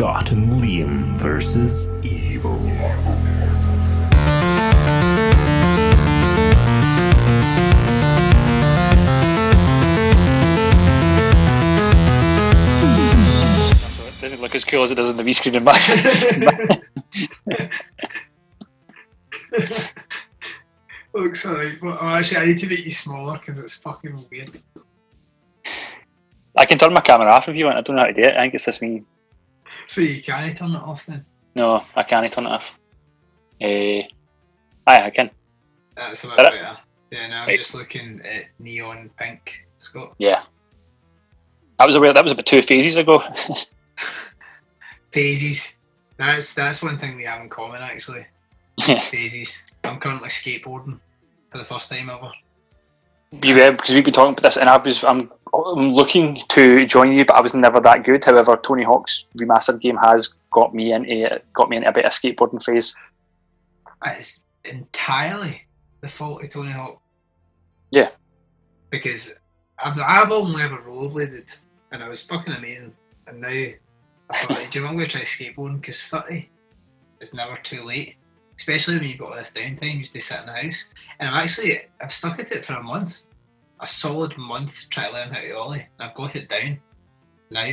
Scott and Liam versus Evil. It doesn't look as cool as it does in the V screen in my. Looks alright, but oh, actually, I need to make you smaller because it's fucking weird. I can turn my camera off if you want. I don't know how to do it. I think it's just me. So you can't turn it off then. No, I can't turn it off. Uh, aye, I can. That's a bit better. Yeah, now I'm Right. just looking at neon pink, Scott. Yeah. That was a weird. That was about two phases ago. Phases. That's that's one thing we have in common actually. Phases. I'm currently skateboarding for the first time ever. Beware, because we've been talking about this, and I was I'm, I'm looking to join you, but I was never that good. However, Tony Hawk's remastered game has got me into got me into a bit of skateboarding phase. It's entirely the fault of Tony Hawk. Yeah. Because I've, I've only ever rollerbladed and it was fucking amazing. And now I thought, do you know, I'm going to try skateboarding because 30 is never too late. Especially when you've got all this downtime, you just sit in the house. And I'm actually, I've stuck at it for a month. A solid month trying to learn how to ollie. And I've got it down now.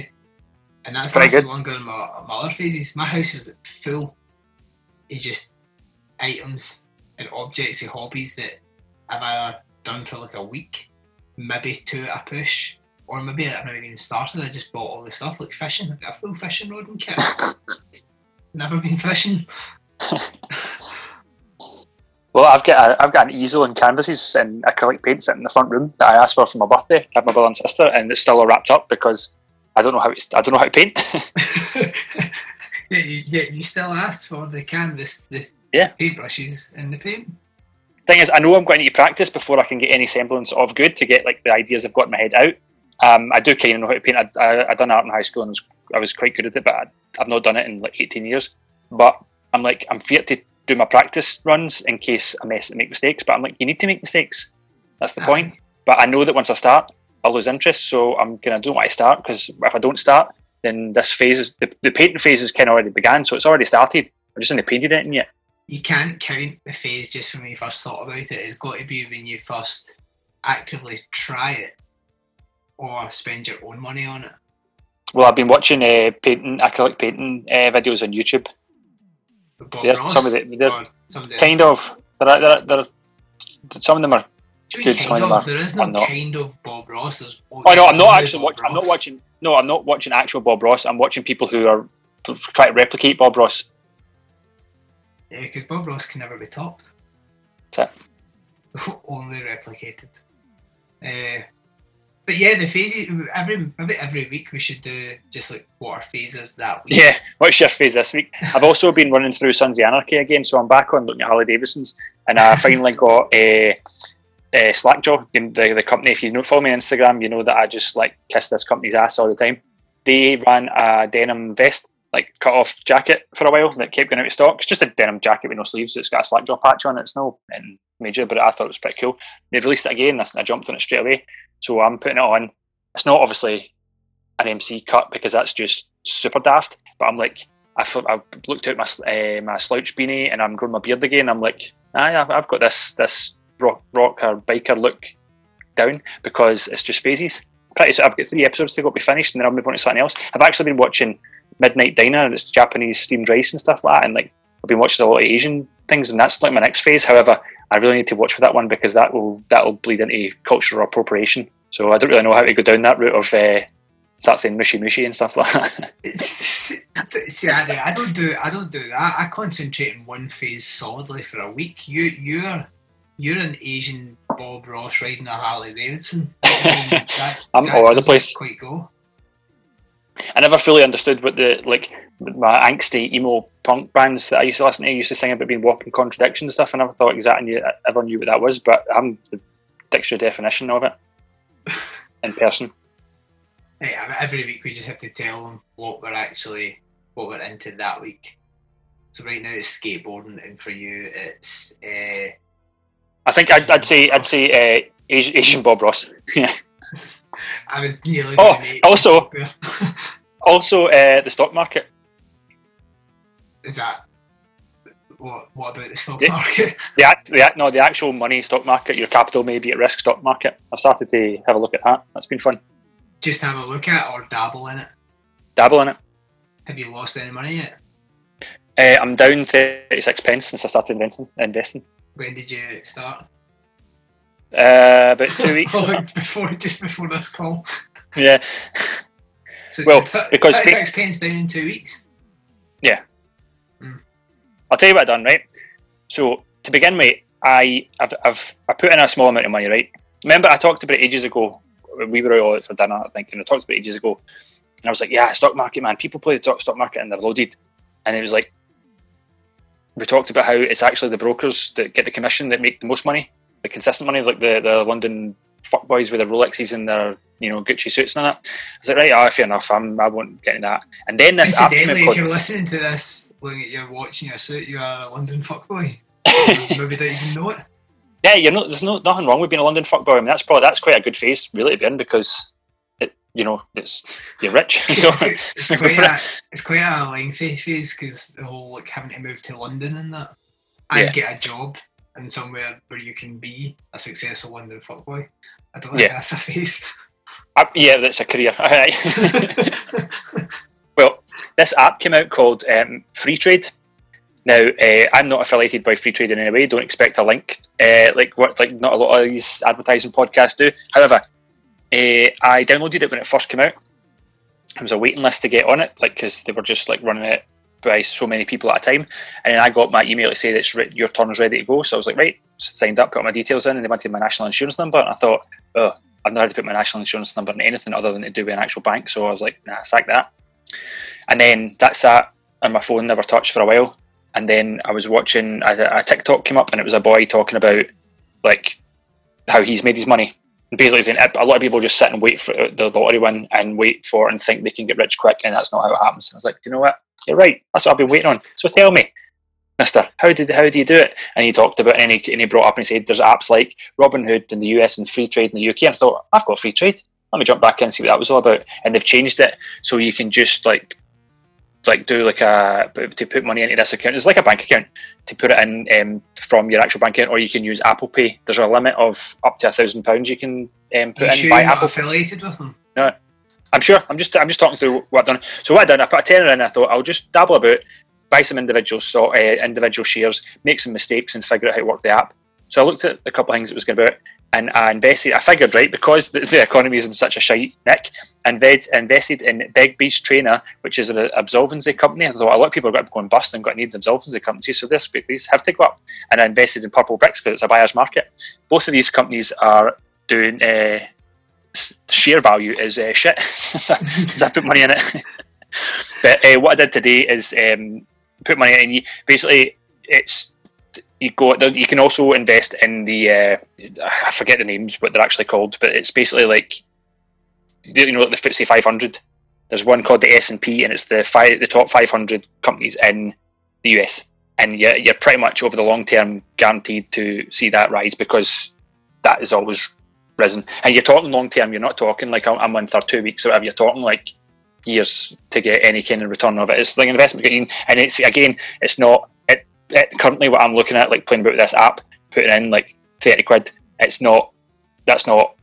And that's lasted longer than my, my other phases. My house is full of just items and objects and hobbies that I've either done for like a week, maybe two at a push, or maybe I've never even started. I just bought all the stuff like fishing. I've got a full fishing rod and kit. never been fishing. Well, I've got a, I've got an easel and canvases and acrylic paint sitting in the front room that I asked for for my birthday. I had my brother and sister, and it's still all wrapped up because I don't know how to, I don't know how to paint. yeah, you, yeah, you still asked for the canvas, the Yeah. paintbrushes, and the paint. thing is, I know I'm going to need to practice before I can get any semblance of good to get like the ideas I've got in my head out. Um, I do kind of know how to paint. I, I, I done art in high school and was, I was quite good at it, but I, I've not done it in like 18 years. But I'm like, I'm feared to do my practice runs in case I mess and make mistakes. But I'm like, you need to make mistakes. That's the point. But I know that once I start, I'll lose interest. So I'm gonna don't want to start because if I don't start, then this phase is the, the painting phase is kind of already began. So it's already started. I just haven't painted it yet. You can't count the phase just from when you first thought about it. It's got to be when you first actively try it or spend your own money on it. Well, I've been watching uh, painting acrylic painting uh, videos on YouTube. Yeah, Ross some of the- they're or somebody Kind of. They're, they're, they're, some of them are. Do good, some kind of of? them There is are no not. kind of Bob Ross. There's Oh no, I'm not actually. Watch, I'm not watching. No, I'm not watching actual Bob Ross. I'm watching people who are trying to replicate Bob Ross. Yeah, because Bob Ross can never be topped. That's Only replicated. Uh, but yeah, the phases. Every maybe every week we should do just like what our phases that week. Yeah. What's your phase this week? I've also been running through Sons of Anarchy again, so I'm back on looking at Harley Davidson's, and I finally got a. Uh, Slackjaw, the, the company. If you know, follow me on Instagram, you know that I just like kiss this company's ass all the time. They ran a denim vest, like cut off jacket for a while that kept going out of stock. It's just a denim jacket with no sleeves. It's got a Slackjaw patch on it. It's no um, major, but I thought it was pretty cool. They've released it again. I jumped on it straight away. So I'm putting it on. It's not obviously an MC cut because that's just super daft. But I'm like, I I looked out my uh, my slouch beanie and I'm growing my beard again. I'm like, aye, I've got this this rock rock or biker look down because it's just phases. Pretty so I've got three episodes to go to be finished and then I'll move on to something else. I've actually been watching Midnight Diner and it's Japanese steamed rice and stuff like that. And like I've been watching a lot of Asian things and that's like my next phase. However, I really need to watch for that one because that will that will bleed into cultural appropriation. So I don't really know how to go down that route of uh, start saying mushy mushy and stuff like that. See, I, I don't do I don't do that. I concentrate in one phase solidly for a week. You you're you're an Asian Bob Ross riding a Harley Davidson. I mean, that- I'm all over the place. Quite go. I never fully understood what the like my angsty emo punk bands that I used to listen to used to sing about being walking contradictions and stuff. I never thought exactly ever knew what that was, but I'm the dictionary definition of it in person. Hey, every week we just have to tell them what we're actually what we're into that week. So right now it's skateboarding, and for you it's uh, I think I'd, I'd say I'd say uh, Asian, Asian Bob Ross. Yeah. I was nearly Oh, also- Also, uh, the stock market. Is that what? What about the stock Yeah. market? The, act, the act, no, the actual money stock market, your capital may be at risk stock market. I've started to have a look at that. That's been fun. Just have a look at or dabble in it. Dabble in it. Have you lost any money yet? Uh, I'm down 36 pence since I started investing. investing. When did you start? Uh, about two weeks or before, just before this call. Yeah. So Well, th- because 36 pence down in two weeks. Yeah. I'll tell you what I've done, right? So to begin with, I I've, I've I put in a small amount of money, right? Remember I talked about it ages ago. We were all out for dinner, I think, and I talked about it ages ago. And I was like, yeah, stock market, man. People play the stock- stock market and they're loaded. And it was like, we talked about how it's actually the brokers that get the commission that make the most money, the consistent money, like the, the London fuckboys with their Rolexes and their you know Gucci suits and all that. I was like, right, ah, fair enough. I'm, I won't get into that. And then this Incidentally, if you're listening to this when you're watching your suit, you are a London fuckboy. Maybe don't even know it. Yeah, you're not. There's no nothing wrong with being a London fuckboy. I mean, that's probably that's quite a good phase, really, to be in because it, you know, it's you're rich. so it's, it's quite a, it's quite a lengthy phase because the whole like having to move to London and that, and Yeah. get a job in somewhere where you can be a successful London fuckboy. I don't Yeah. think that's a phase. Uh, yeah, that's a career. well, this app came out called um, Freetrade. Now, uh, I'm not affiliated by Freetrade in any way. Don't expect a link, uh, like what like not a lot of these advertising podcasts do. However, uh, I downloaded it when it first came out. There was a waiting list to get on it, like because they were just like running it by so many people at a time. And then I got my email to say that re- your turn's ready to go. So I was like, right, signed up, put my details in, and they wanted my national insurance number. And I thought, oh, I've never had to put my national insurance number in anything other than to do with an actual bank. So I was like, nah, sack that. And then that sat on my phone, never touched for a while. And then I was watching a, a TikTok came up, and it was a boy talking about like how he's made his money. Basically saying a lot of people just sit and wait for uh, the lottery win and wait for and think they can get rich quick, and that's not how it happens. I was like, do you know what? You're right. That's what I've been waiting on. So tell me, Mister, how did how do you do it? And he talked about it and he, and he brought up and he said there's apps like Robinhood in the US and Freetrade in the UK. And I thought I've got Freetrade. Let me jump back in and see what that was all about. And they've changed it so you can just like like do like a to put money into this account. It's like a bank account to put it in um, from your actual bank account, or you can use Apple Pay. There's a limit of up to a thousand pounds you can um, put You in sure by you're not Apple. affiliated with them? I'm sure. I'm just I'm just talking through what I've done. So what I done, I put a tenner in. I thought I'll just dabble about, buy some individual stock, uh, individual shares, make some mistakes, and figure out how to work the app. So I looked at a couple of things it was going to be about, and I invested. I figured right because the, the economy is in such a shite nick. Inved, invested in Begbies Traynor, which is an absolvency company. I thought a lot of people are going to and bust and got to need absolvency companies, so this these have to go up. And I invested in Purplebricks because it's a buyer's market. Both of these companies are doing. Uh, share value is uh, shit since, I, put money in it. but uh, what I did today is um, put money in. Basically, it's you go. You can also invest in the uh, I forget the names, what they're actually called, but it's basically like you know like the FTSE 500. There's one called the S and P, and it's the five the top 500 companies in the US. And you're pretty much over the long term guaranteed to see that rise because that is always risen. And you're talking long term. You're not talking like a, a month or two weeks or whatever. You're talking like years to get any kind of return of it. It's like an investment, and it's again, it's not. It, it currently what I'm looking at, like playing about with this app, putting in like thirty quid. It's not. That's not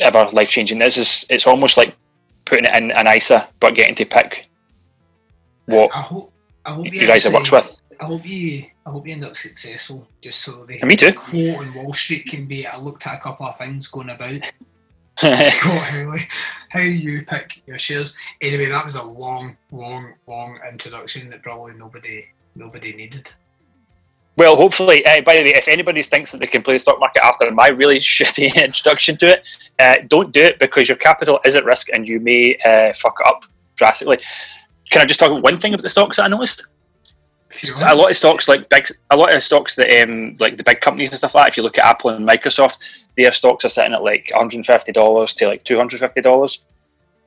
ever life changing. This is. It's almost like putting it in an ISA, but getting to pick what I hope. I hope you guys have worked with. I hope you. I hope you end up successful, just so the me too. quote on Wall Street can be. I looked at a couple of things going about. Scott Howley, how you pick your shares. Anyway, that was a long, long, long introduction that probably nobody, nobody needed. Well, hopefully, uh, by the way, if anybody thinks that they can play the stock market after my really shitty introduction to it, uh, don't do it because your capital is at risk and you may uh, fuck up drastically. Can I just talk about one thing about the stocks that I noticed? A lot of stocks like big, a lot of stocks that um, like the big companies and stuff like that. If you look at Apple and Microsoft, their stocks are sitting at like one hundred and fifty dollars to like two hundred fifty dollars.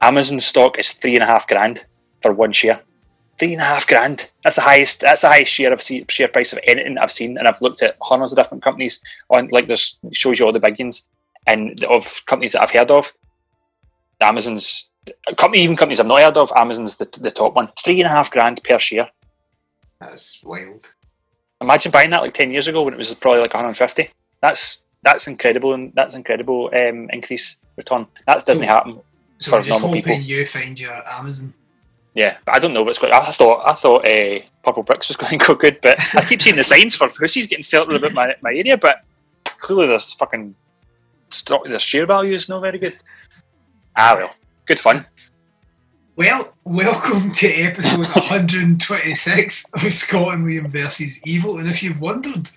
Amazon stock is three and a half grand for one share. Three and a half grand. That's the highest. That's the highest share of share price of anything I've seen, and I've looked at hundreds of different companies on like this shows you all the big ones and of companies that I've heard of. Amazon's company, even companies I've not heard of. Amazon's the, the top one. Three and a half grand per share. That's wild. Imagine buying that like ten years ago when it was probably like 150. That's that's incredible, and that's incredible um, increase return. That doesn't So- happen. So For normal people. you find your Amazon. Yeah, but I don't know what's going. I thought I thought uh, Purplebricks was going to go good, but I keep seeing the signs for Pussies getting settled about my, my area, but clearly there's fucking stock. The share value is not very good. Ah well, good fun. Well, welcome to episode 126 of Scott and Liam versus Evil. And if you've wondered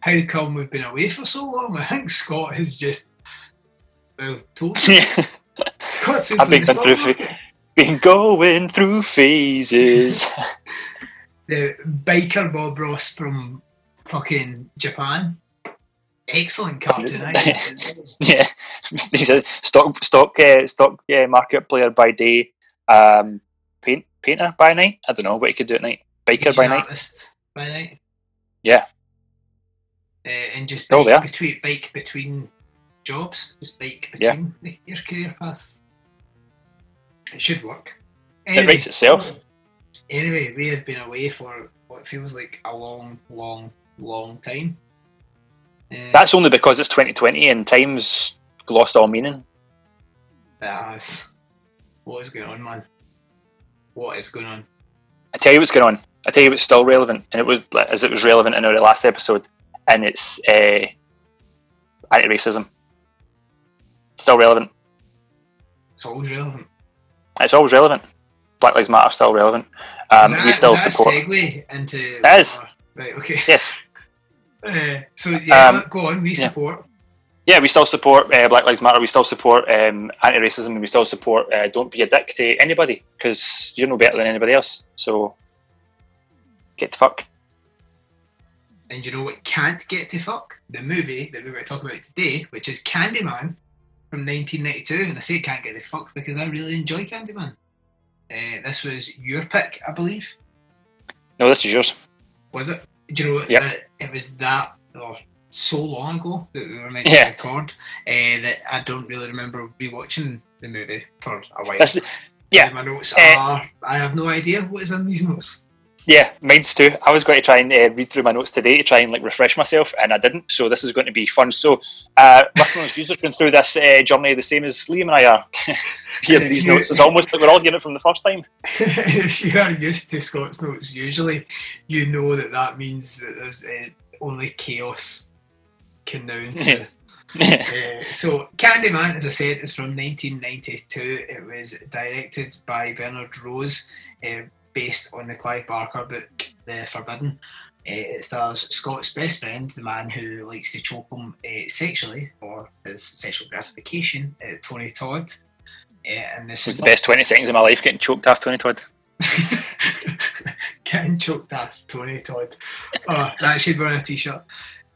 how come we've been away for so long, I think Scott has just well told you. Scott's been I've been going through market. been going through phases. the biker Bob Ross from fucking Japan. Excellent cartoon. I yeah, he's a stock stock uh, stock uh, market player by day, um, paint painter by night. I don't know what he could do at night. Biker by night. Artist by night. Yeah. Uh, and just Oh, bike yeah. between bike between jobs, just bike Yeah. between the, your career paths. It should work. It writes itself. Anyway, we have been away for what feels like a long, long, long time. Uh, That's only because it's 2020 and time's lost all meaning. that's what is going on, man. What is going on? I tell you what's going on. I tell you what's still relevant, and it was as it was relevant in our last episode, and it's uh, anti-racism. Still relevant. It's always relevant. It's always relevant. Black Lives Matter still relevant. Um, that- we still is that support. A segue into It is. right. Okay. Yes, Uh, so yeah, Um, go on. We yeah. support. Yeah, we still support uh, Black Lives Matter. We still support um, anti-racism, and we still support uh, don't be a dick to anybody because you're no better than anybody else. So get the fuck. And you know what can't get to fuck? The movie that we're going to talk about today, which is Candyman from 1992. And I say can't get to fuck because I really enjoy Candyman. Uh, this was your pick, I believe. No, this is yours. Was it? Do you know? Yep. that- it was that oh, so long ago that we were meant Yeah. to record uh, that I don't really remember rewatching the movie for a while. This, yeah. My notes Uh, are. I have no idea what is in these notes. yeah, mine's too. I was going to try and uh, read through my notes today to try and like refresh myself, and I didn't. So this is going to be fun. So, uh, listeners, users going through this uh, journey the same as Liam and I are. Hearing these notes is almost like we're all hearing it from the first time. if you are used to Scott's notes, usually you know that that means that there's uh, only chaos Uh, so, Candyman, as I said, is from 1992. It was directed by Bernard Rose, uh, based on the Clive Barker book, The Forbidden. Uh, it stars Scott's best friend, the man who likes to choke him uh, sexually for his sexual gratification, uh, Tony Todd. Uh, and this It was the best 20 seconds of my life getting choked off Tony Todd. Getting choked off, Tony Todd. Oh, that should be on a t-shirt.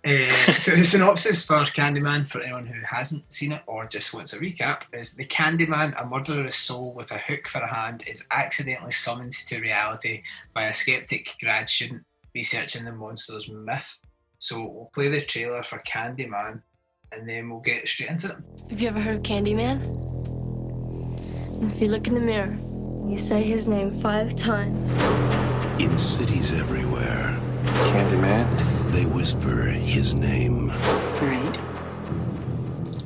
Uh, so the synopsis for Candyman, for anyone who hasn't seen it or just wants a recap, is the Candyman, a murderous soul with a hook for a hand, is accidentally summoned to reality by a skeptic grad student researching the monster's myth. So we'll play the trailer for Candyman, and then we'll get straight into it. Have you ever heard of Candyman? If you look in the mirror, you say his name five times. In cities everywhere, Candyman. They whisper his name. Right.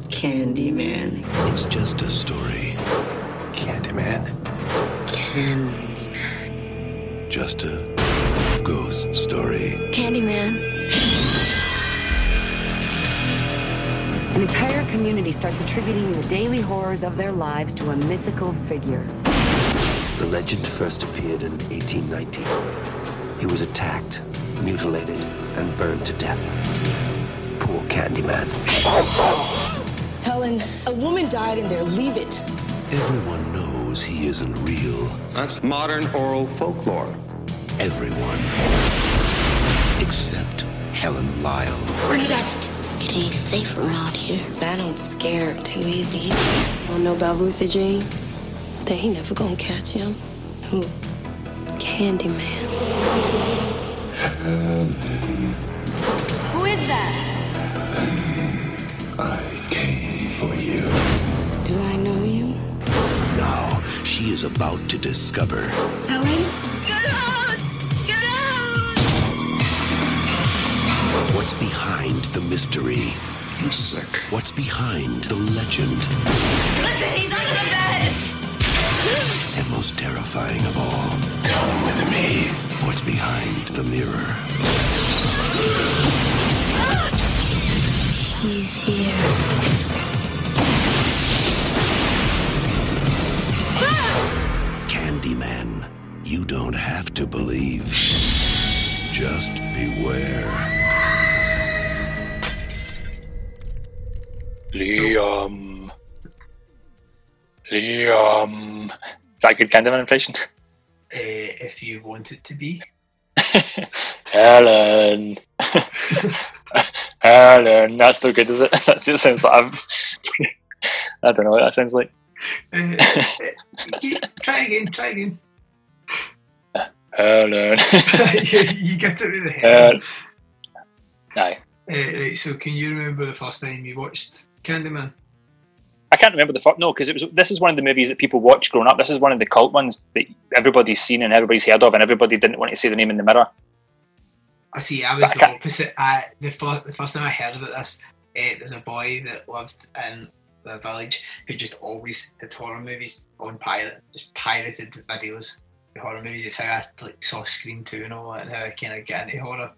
Candyman. It's just a story, Candyman. Candyman. just a ghost story. Candyman. An entire community starts attributing the daily horrors of their lives to a mythical figure. The legend first appeared in 1890. He was attacked, mutilated, and burned to death. Poor Candyman. Helen, a woman died in there. Leave it. Everyone knows he isn't real. That's modern oral folklore. Everyone. Except Helen Lyle. Bernadette. It ain't safe around here. I don't scare too easy. Wanna know about Ruthie Jean? They ain't never gonna catch him. Who? Candyman. Who is that? I came for you. Do I know you? Now she is about to discover Helen? Get out! Get out! What's behind the mystery? I'm sick. What's behind the legend? Listen, he's under the bed. And most terrifying of all, Come with me. What's behind the mirror? He's here. Candyman. You don't have to believe. Just beware. Liam. Liam. Is that a good Candyman impression? Uh, if you want it to be. Helen. Helen. That's no good, is it? That just sounds like I've. I don't know what that sounds like. Uh, you- try again, try again. Helen. you, you get it with the head. Uh, aye. Uh, right, so can you remember the first time you watched Candyman? I can't remember the fuck no because it was. This is one of the movies that people watch growing up. This is one of the cult ones that everybody's seen and everybody's heard of, and everybody didn't want to say the name in the mirror. I see. I was I the opposite. I, the, fir- the first time I heard about this, uh, there's a boy that lived in the village who just always had horror movies on pirate, just pirated videos of horror movies. It's how I like saw Scream Two and all that, and how I kind of get into horror.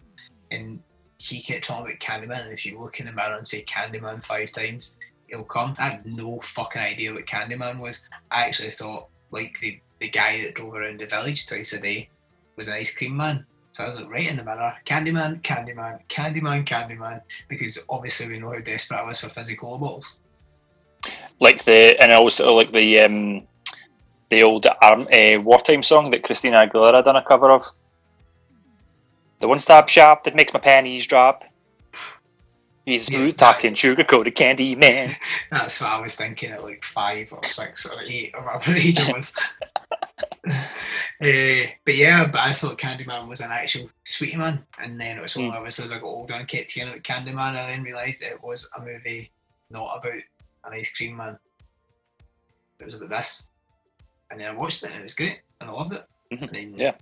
And he kept talking about Candyman, and if you look in the mirror and say Candyman five times, it'll come. I had no fucking idea what Candyman was. I actually thought like the the guy that drove around the village twice a day was an ice cream man. So I was like, right in the mirror, Candyman, Candyman, Candyman, Candyman, because obviously we know how desperate I was for physical balls. like the and also like the um the old uh, wartime song that Christina Aguilera done a cover of. The one stop shop that makes my panties drop. He's Yeah, talking, sugar coated candy man. That's what I was thinking at like five or six or eight or whatever age I was. uh, but yeah, but I thought Candyman was an actual sweetie man, and then it was only obviously as I got older and kept hearing about Candyman, I then realised that it was a movie not about an ice cream man. It was about this, and then I watched it and it was great and I loved it. Mhm. And then Yeah.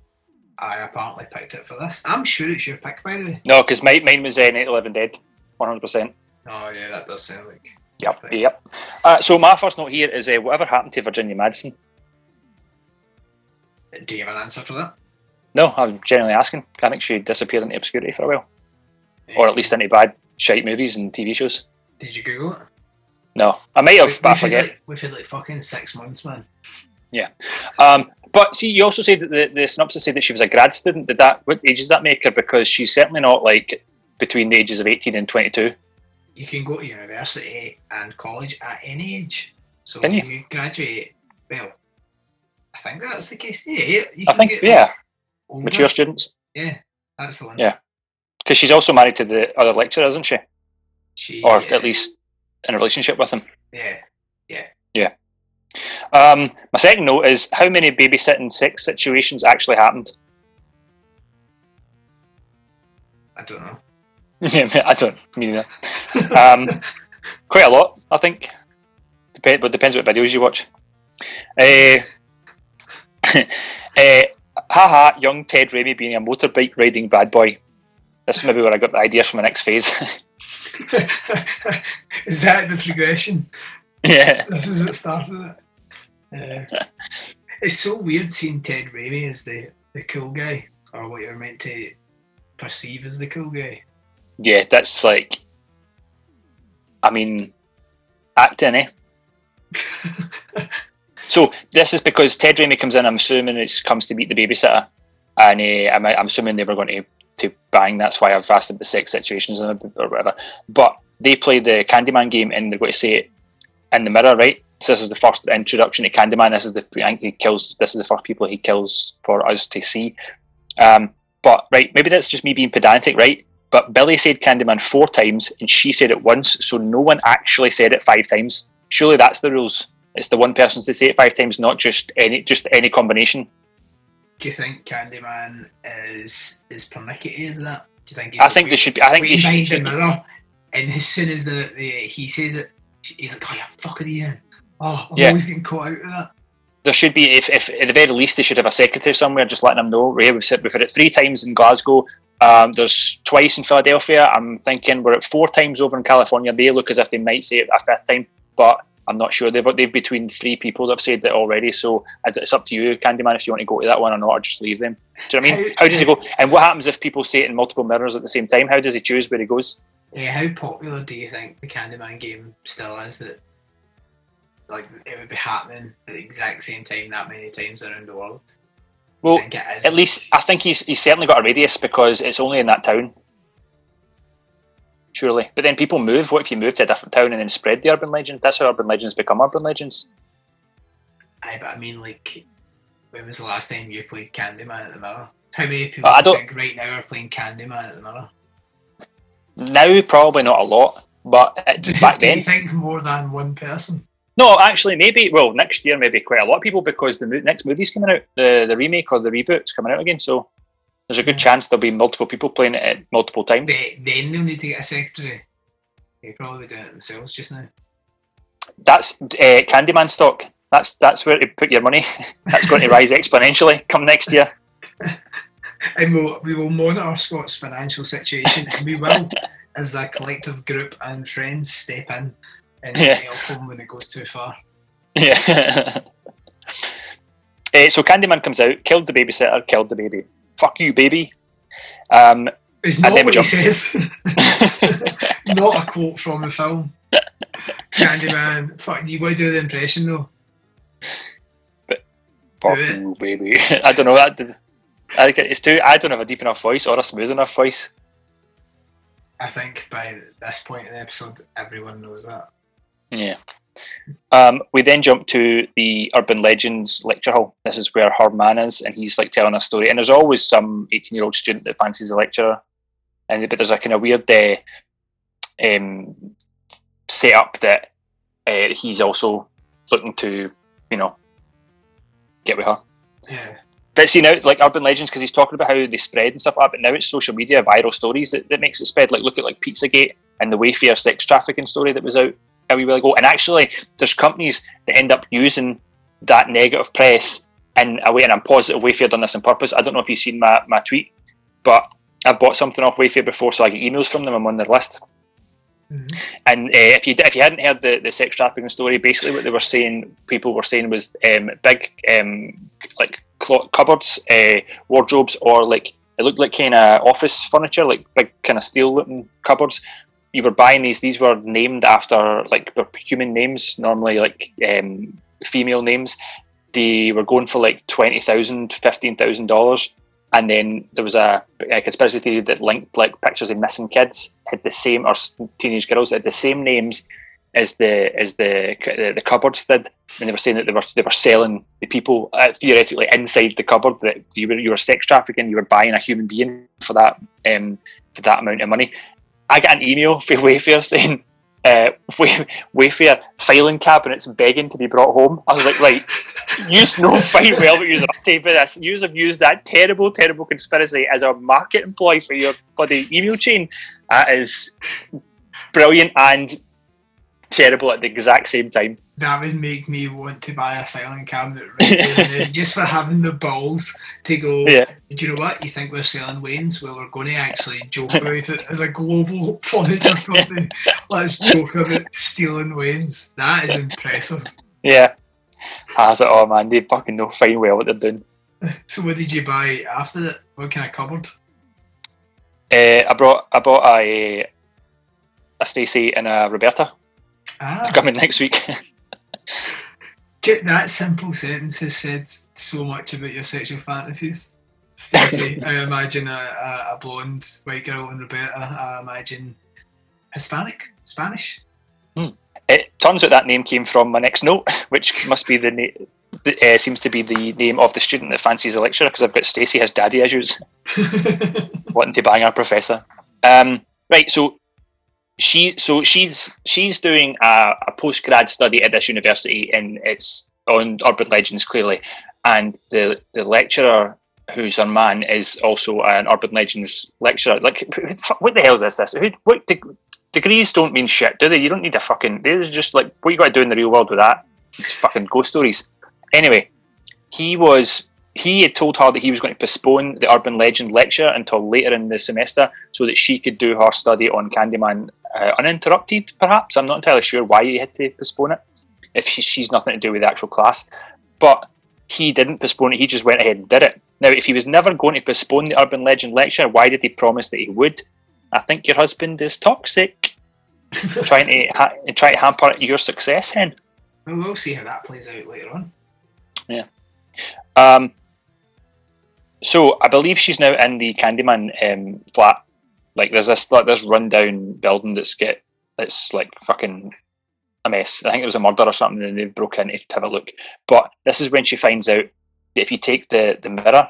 I apparently picked it for this. I'm sure it's your pick, by the way. No, because mine, mine was uh, Night Living Dead, one hundred percent. Oh yeah, that does sound like. Yep, yep. Uh, so my first note here is uh, whatever happened to Virginia Madsen? Do you have an answer for that? No, I'm genuinely asking. I think she disappeared into obscurity for a while, or at least into bad shite movies and TV shows. Did you Google it? No, I might have, We- but I forget. like, we've had like fucking six months, man. Yeah, um, but see, you also said that the, the synopsis said that she was a grad student. Did that? What age does that make her? Because she's certainly not like between the ages of eighteen and twenty-two. You can go to university and college at any age. So Can you? you graduate, well, I think that's the case. Yeah, yeah, you I think, get yeah, older. mature students. Yeah, that's the one. Yeah. Because she's also married to the other lecturer, isn't she? She, Or at least in a relationship with him. Yeah, yeah. Yeah, Um, my second note is how many babysitting sex situations actually happened. I don't know. I don't mean that. Um, quite a lot, I think. Depend, but depends what videos you watch. Uh, uh, haha, young Ted Raimi being a motorbike riding bad boy. This is maybe where I got the idea for my next phase. Is that the progression? yeah. This is what started it. Uh, it's so weird seeing Ted Raimi as the, the cool guy, or what you're meant to perceive as the cool guy. Yeah, that's like, I mean, acting, eh? so this is because Ted Raimi comes in. I'm assuming it comes to meet the babysitter, and uh, I'm, I'm assuming they were going to to bang. That's why I've asked about the sex situations or whatever. But they play the Candyman game, and they're going to say it in the mirror, right? So this is the first introduction to Candyman. This is the I think he kills. This is the first people he kills for us to see. Um, but right, maybe that's just me being pedantic, right? But Billy said Candyman four times, and she said it once, so no one actually said it five times. Surely that's the rules. It's the one person to say it five times, not just any just any combination. Do you think Candyman is is pernickety as that? Do you think? I think they should be. I think they should. the mirror, and as soon as the, the he says it, he's like, "Oh, you fucking Ian." Oh, I'm Yeah. always getting caught out of that. There should be, if, if at the very least, they should have a secretary somewhere just letting them know. We've said we've had it three times in Glasgow. Um, there's twice in Philadelphia. I'm thinking we're at four times over in California. They look as if they might say it a fifth time, but I'm not sure. They've they've between three people that have said that already. So it's up to you, Candyman, if you want to go to that one or not, or just leave them. Do you know what I mean? How does he go? And what happens if people say it in multiple mirrors at the same time? How does he choose where he goes? Yeah, how popular do you think the Candyman game still is? That like it would be happening at the exact same time that many times around the world. Well, think it is? at least I think he's he's certainly got a radius because it's only in that town. Surely, but then people move. What if you move to a different town and then spread the urban legend? That's how urban legends become urban legends. Aye, but I mean, like, when was the last time you played Candyman at the Mirror? How many people Uh, I do you don't- think right now are playing Candyman at the Mirror? Now, probably not a lot, but Do, back do you think more than one person? No. Actually, maybe. Well, next year, maybe quite a lot of people because the mo- next movie's coming out, the the remake or the reboot's coming out again. So there's a good chance there'll be multiple people playing it at multiple times. They, then they'll need to get a secretary. They probably doing it themselves just now. That's uh, Candyman stock. That's that's where to put your money. that's going to rise exponentially come next year. And we'll, we will monitor Scott's financial situation and we will, as a collective group and friends, step in and Yeah. when it goes too far. Yeah. Eh, so Candyman comes out, killed the babysitter, killed the baby. Fuck you, baby. Um, It's not what he says. not a quote from the film. Candyman, fuck, you got to do the impression though. fuck it. you, baby. I don't know. That did- I think it's too. I don't have a deep enough voice or a smooth enough voice. I think by this point in the episode, everyone knows that. Yeah. Um, we then jump to the Urban Legends lecture hall. This is where her man is, and he's like telling a story. And there's always some 18 year old student that fancies a lecturer, and but there's a kind of weird uh, um, setup that uh, he's also looking to, you know, get with her. Yeah. But see now, like urban legends, because he's talking about how they spread and stuff like that. But now it's social media viral stories that, that makes it spread. Like look at like Pizzagate and the Wayfair sex trafficking story that was out a wee while ago. And actually, there's companies that end up using that negative press in a way. And I'm positive Wayfair done this on purpose. I don't know if you've seen my, my tweet, but I've bought something off Wayfair before, so I get emails from them. I'm on their list. And uh, if you if you hadn't heard the, the sex trafficking story, basically what they were saying, people were saying was um, big um, like cupboards, uh, wardrobes, or like it looked like kind of office furniture, like big kind of steel looking cupboards. You were buying these; these were named after like human names, normally like um, female names. They were going for like twenty thousand, fifteen thousand dollars and then there was a, a conspiracy theory that linked like pictures of missing kids had the same or teenage girls had the same names as the as the the, the cupboards did, and they were saying that they were they were selling the people uh, theoretically inside the cupboard that you were you were sex trafficking, you were buying a human being for that um for that amount of money. I got an email from Wayfair saying. Uh, Way- Wayfair filing cabinets begging to be brought home. I was like, right, you know fine well what you're up to for this. You have used that terrible, terrible conspiracy as a market ploy for your bloody email chain. That is brilliant and terrible at the exact same time. That would make me want to buy a filing cabinet right there and then, just for having the balls to go. Yeah. Do you know what? You think we're selling Wayne's? Well, we're going to actually joke about it as a global furniture company. Let's joke about stealing Wayne's. That is impressive. Yeah. I was like, oh man, they fucking know fine well what they're doing. So, what did you buy after it? What kind of cupboard? Uh, I brought I bought a a Stacey and a Roberta Ah, coming next week. that simple sentence has said so much about your sexual fantasies. Stacey, I imagine a, a, a blonde white girl, and Roberta, I imagine Hispanic, Spanish. It turns out that name came from my next note, which must be the name. Uh, seems to be the name of the student that fancies the lecturer because I've got Stacey has daddy issues, wanting to bang our professor. Um, right, so she, so she's she's doing a, a post grad study at this university, and it's on urban legends clearly, and the the lecturer who's her man is also an urban legends lecturer. Like, what the hell is this? This who, what de- degrees don't mean shit, do they? You don't need a fucking. This is just like what you got to do in the real world with that. It's fucking ghost stories. Anyway, he was he had told her that he was going to postpone the urban legend lecture until later in the semester so that she could do her study on Candyman uh, uninterrupted. Perhaps I'm not entirely sure why he had to postpone it. If he, she's nothing to do with the actual class, but he didn't postpone it. He just went ahead and did it. Now, if he was never going to postpone the urban legend lecture, why did he promise that he would? I think your husband is toxic, trying to ha- try to hamper your success, Hen. Well, we'll see how that plays out later on. Yeah. Um. So I believe she's now in the Candyman um, flat. Like there's this like this rundown building that's get it's like fucking a mess. I think it was a murder or something, and they broke in to have a look. But this is when she finds out that if you take the the mirror,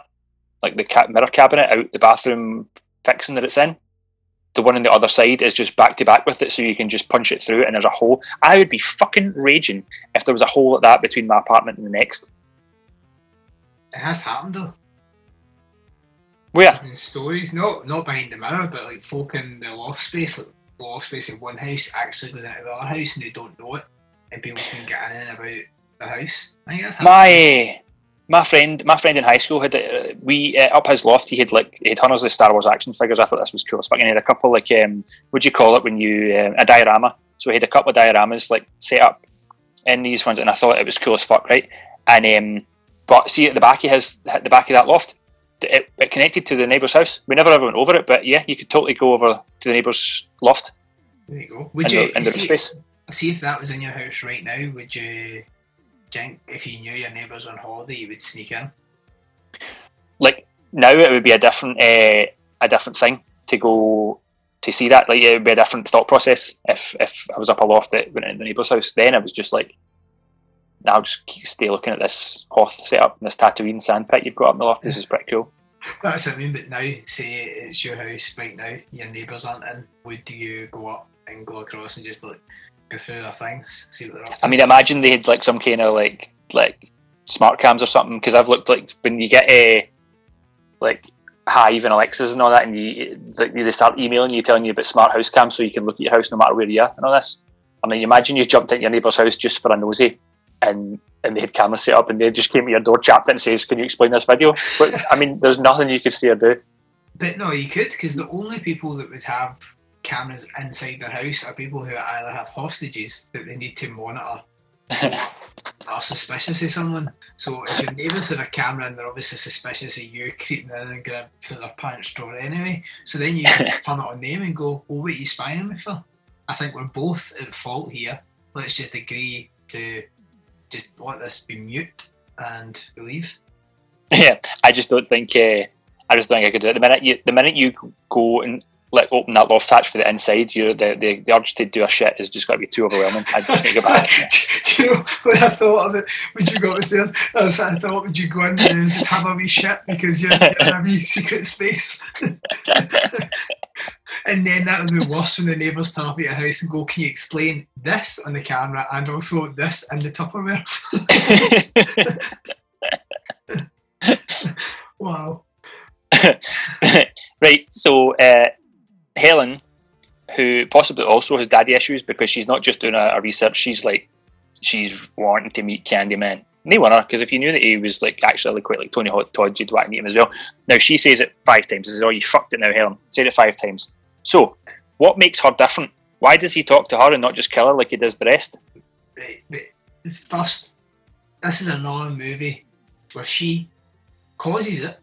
like the ca- mirror cabinet out the bathroom fixing that it's in, the one on the other side is just back to back with it, so you can just punch it through, and there's a hole. I would be fucking raging if there was a hole like that between my apartment and the next. It has happened though. Where? Stories, no, not behind the mirror, but like folk in the loft space, like the loft space in one house actually goes into the other house and they don't know it, and people can get in and about the house. I think that's. My my friend, my friend in high school had uh, we uh, up his loft. He had like he had hundreds of Star Wars action figures. I thought this was cool as fuck. And he had a couple like um, what do you call it when you uh, a diorama? So he had a couple of dioramas like set up in these ones, and I thought it was cool as fuck, right? And um, but see at the back of his at the back of that loft, it, it connected to the neighbour's house. We never ever went over it, but yeah, you could totally go over to the neighbour's loft. There you go. Would you the, in the see, space? see if that was in your house right now? Would you think if you knew your neighbours on holiday, you would sneak in? like now it would be a different uh, a different thing to go to see that like it would be a different thought process if if I was up aloft at in the neighbour's house then I was just like now I'll just keep- stay looking at this Hoth setup and this Tatooine sand pit you've got up in the loft this is pretty cool That's what I mean. But now, say it's your house right now, your neighbours aren't in. Would you go up and go across and just like go through their things, see what they're up to? I mean imagine they had like some kind of like like smart cams or something because I've looked like when you get a like Hive and Alexas and all that, and you like they start emailing you telling you about smart house cams so you can look at your house no matter where you are and all this. I mean, imagine you jumped into your neighbour's house just for a nosy, and and they had cameras set up, and they just came to your door, chapped it, and says, "Can you explain this video?" But I mean, there's nothing you could say or do. But no, you could because the only people that would have cameras inside their house are people who either have hostages that they need to monitor are suspicious of someone. So if your neighbours have a camera and they're obviously suspicious of you creeping in and going through their pants drawer anyway, so then you can turn it on them and go, "Well, what are you spying on me for?" I think we're both at fault here. Let's just agree to just let this be mute and leave. yeah, I just don't think. Uh, I just don't think I could do it. The minute you, the minute you go and like open that loft hatch for the inside, you the, the the urge to do a shit is just got to be too overwhelming. I just need to go back. Do you know when I thought of it? Would you go upstairs? I thought. Would you go in and just have a wee shit because you're, you're in a wee secret space? and then that would be worse when the neighbours turn up at your house and go, "Can you explain this on the camera and also this in the Tupperware?" wow. right. So uh, Helen, who possibly also has daddy issues because she's not just doing a, a research, she's like she's wanting to meet Candyman. Want her because if you knew that he was like actually quite like Tony Hot Todd, you'd want to meet him as well. Now she says it five times. She says, "Oh, you fucked it now, Helen." Said it five times. So, what makes her different? Why does he talk to her and not just kill her like he does the rest? First, this is another movie where she causes it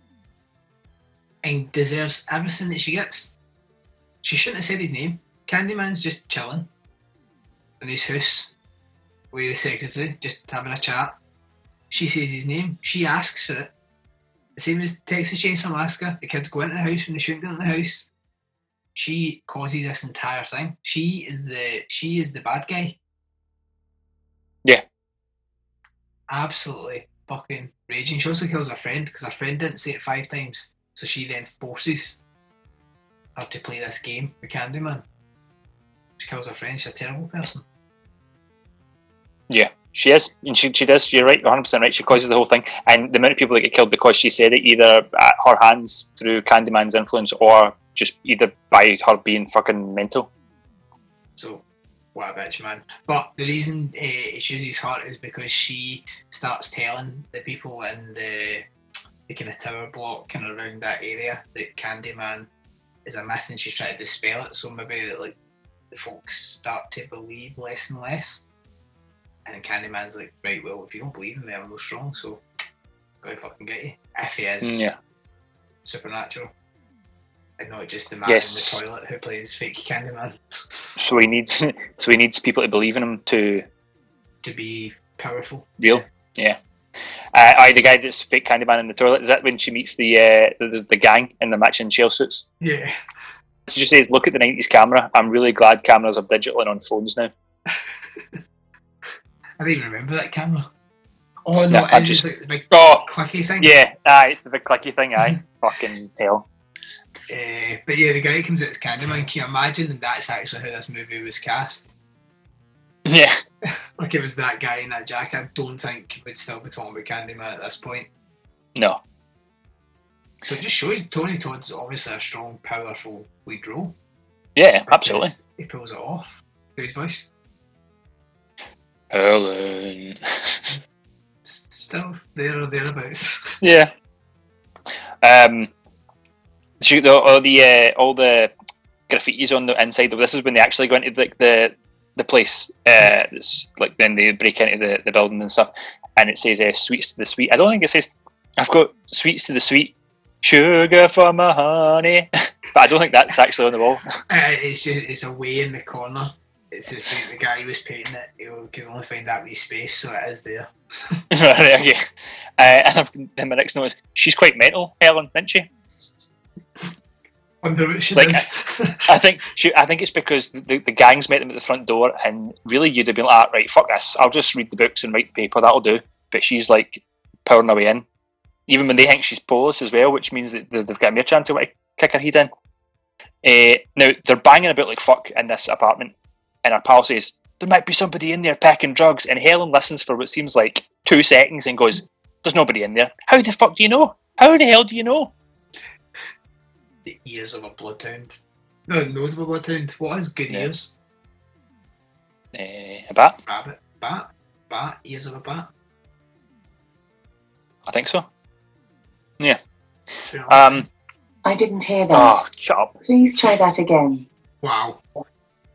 and deserves everything that she gets. She shouldn't have said his name. Candyman's just chilling in his house with the secretary, just having a chat. She says his name. She asks for it. The same as Texas Chainsaw Massacre. The kids go into the house when they shouldn't go into the house. She causes this entire thing. She is the she is the bad guy. Yeah. Absolutely fucking raging. She also kills her friend because her friend didn't say it five times. So she then forces her to play this game with Candyman. She kills her friend. She's a terrible person. Yeah, she is, and she she does. You're right, 100 percent right. She causes the whole thing, and the amount of people that get killed because she said it, either at her hands through Candyman's influence, or just either by her being fucking mental. So what a bitch, man. But the reason uh, he chooses Hart is because she starts telling the people in the the kind of tower block, kind of around that area, that Candyman is a myth, and she's trying to dispel it. So maybe like the folks start to believe less and less. And Candyman's like, right, well, if you don't believe in me, I'm no strong, so go fucking get you. If he is Yeah. supernatural. And not just the man Yes. in the toilet who plays fake Candyman So he needs so he needs people to believe in him to to be powerful. real. Yeah. Uh, aye, the guy that's fake Candyman in the toilet. Is that when she meets the uh, the, the gang in the matching shell suits? Yeah. She just says, "Look at the '90s camera. I'm really glad cameras are digital and on phones now." I don't even remember that camera. Oh no, No, it's just just- like the big Oh, clicky thing. yeah. Aye, it's the big clicky thing. Aye, fucking hell. Uh, but yeah, the guy comes out as Candyman. Can you imagine that that's actually how this movie was cast? Yeah. Like it was that guy in that jacket. I don't think we'd still be talking about Candyman at this point. No. So it just shows Tony Todd's obviously a strong, powerful lead role. Yeah, absolutely. He pulls it off. Do his voice. Helen. Still there or thereabouts. Yeah. Um. Shoot, the, all the uh, all the graffitis on the inside. of This is when they actually go into the the, the place. Uh, it's like then they break into the, the building and stuff, and it says uh, "sweets to the sweet." I don't think it says. I've got sweets to the sweet, sugar for my honey, but I don't think that's actually on the wall. Uh, it's just it's away in the corner. It's just like the guy who was painting it. He can only find that wee space, so it is there. right, okay. Uh, and I've, then my next note is she's quite mental, Helen, isn't she? Wonder what she Like, did. I think she. I think it's because the, the gangs met them at the front door, and really you'd have been like, ah, right, fuck this. I'll just read the books and write the paper. That'll do. But she's like powering her way in, even when they think she's Polish as well, which means that they've got a mere chance of to kick her head in. Uh, now they're banging about like fuck in this apartment, and our pal says there might be somebody in there packing drugs, and Helen listens for what seems like two seconds and goes, "There's nobody in there. How the fuck do you know? How the hell do you know?" The ears of a bloodhound. No, the nose of a bloodhound. What is good Yeah. ears? Uh, a bat? Rabbit. Bat. Bat. Ears of a bat. I think so. Yeah. Um. I didn't hear that. Oh, shut up. Please try that again. Wow.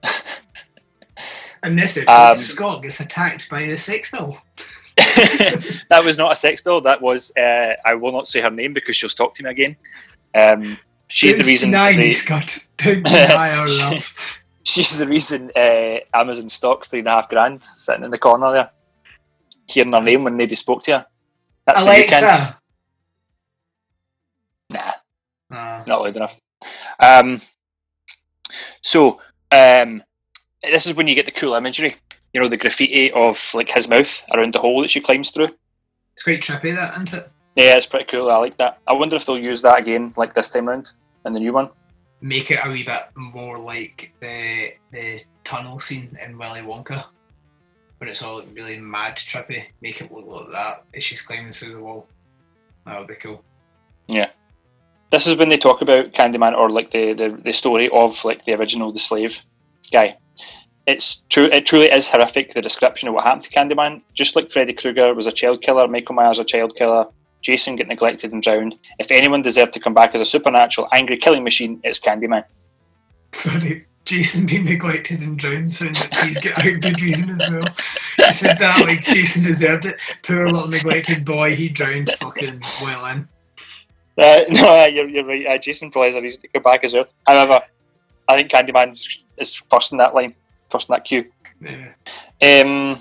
And this episode, Um, Scott gets attacked by the sex doll. that was not a sex doll. That was. Uh, I will not say her name because she'll talk to me again. Um, she's the reason. Deny me, they- Scott. Don't deny our love. she's the reason uh, Amazon stock's three and a half grand sitting in the corner there, hearing her name when nobody spoke to her. That's. Alexa. Nah, Ah. not loud enough. Um, so um, this is when you get the cool imagery. You know the graffiti of like his mouth around the hole that she climbs through. It's quite trippy, that, isn't it? Yeah, it's pretty cool. I like that. I wonder if they'll use that again, like this time round, in the new one. Make it a wee bit more like the the tunnel scene in Willy Wonka, when it's all really mad trippy. Make it look like that as she's climbing through the wall. That would be cool. Yeah. This is when they talk about Candyman or like the, the, the story of like the original the slave guy. It's true it truly is horrific the description of what happened to Candyman. Just like Freddy Krueger was a child killer, Michael Myers a child killer, Jason get neglected and drowned. If anyone deserved to come back as a supernatural, angry killing machine, it's Candyman. Sorry, Jason being neglected and drowned sounds like he's got a good reason as well. You said that like Jason deserved it. Poor little neglected boy, he drowned fucking well in. Uh, no, uh, you're, you're right. Uh, Jason probably has a reason to go back as well. However, I think Candyman is first in that line, first in that queue. Yeah. Um,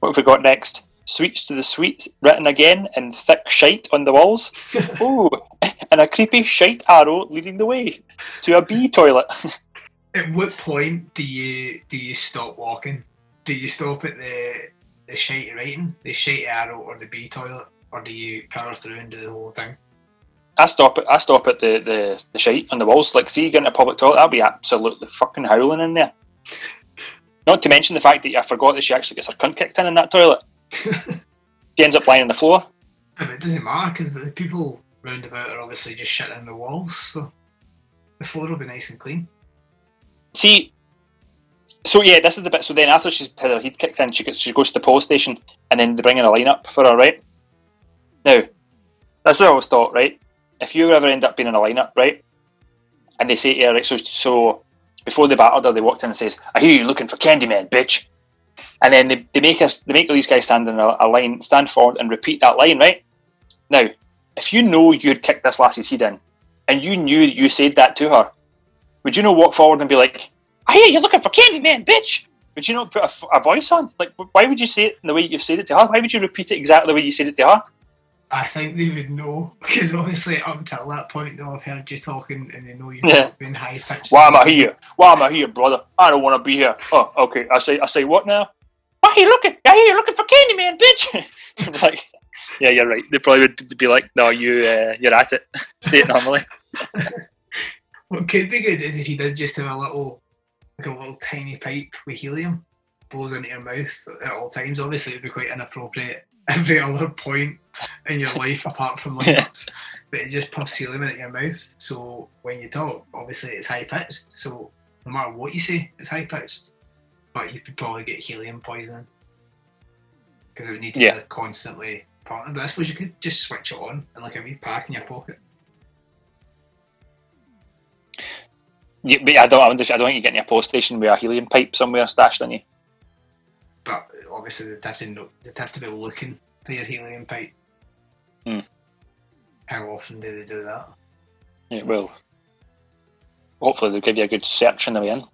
what have we got next? Sweets to the sweets, written again in thick shite on the walls. Ooh, and a creepy shite arrow leading the way to a bee toilet. At what point do you do you stop walking? Do you stop at the the shite writing, the shite arrow, or the bee toilet, or do you power through and do the whole thing? I stop at I stop at the, the, the shite on the walls. Like, see you get into a public toilet, I'll be absolutely fucking howling in there. Not to mention the fact that I forgot that she actually gets her cunt kicked in in that toilet. She ends up lying on the floor. And it doesn't matter because the people round about are obviously just shitting in the walls, so the floor will be nice and clean. See, So yeah, this is the bit. So then after she's had her heat kicked in, she goes, she goes to the police station, and then they bring in a lineup for her. Right now, that's what I always thought. Right, if you ever end up being in a lineup, right, and they say to her, right, so so before they battered her, they walked in and says, "I hear you looking for Candyman, bitch," and then they, they make us they make these guys stand in a, a line, stand forward, and repeat that line. Right now, if you know you'd kicked this lassie's head in, and you knew you said that to her, would you not walk forward and be like, I hear you're looking for Candyman, bitch? Would you not put a voice on? Like, why would you say it in the way you've said it to her? Why would you repeat it exactly the way you said it to her? I think they would know because obviously up until that point they'll have heard you talking and they know you've Yeah. been high pitched. Why am I here? Why am I here, brother? I don't want to be here. Oh, okay. I say, I say, what now? Why are you looking? I hear you're looking for Candyman, bitch. like, yeah, you're right. They probably would be like, no, you, uh, you're at it. say it normally. What could be good is if you did just have a little, like a little tiny pipe with helium blows into your mouth at all times. Obviously, it'd be quite inappropriate every other point in your life apart from lineups. but it just puffs helium into your mouth. So when you talk, obviously it's high pitched. So no matter what you say, it's high pitched. But you could probably get helium poisoning because it would need to Yeah. be constantly partnered. But I suppose you could just switch it on and like a wee pack in your pocket. Yeah, but I don't, I don't I don't think you get in a post station with a helium pipe somewhere stashed in you. But obviously they'd have to know, they'd have to be looking for your helium pipe. Hmm. How often do they do that? Yeah, well, hopefully they'll give you a good search on the way in.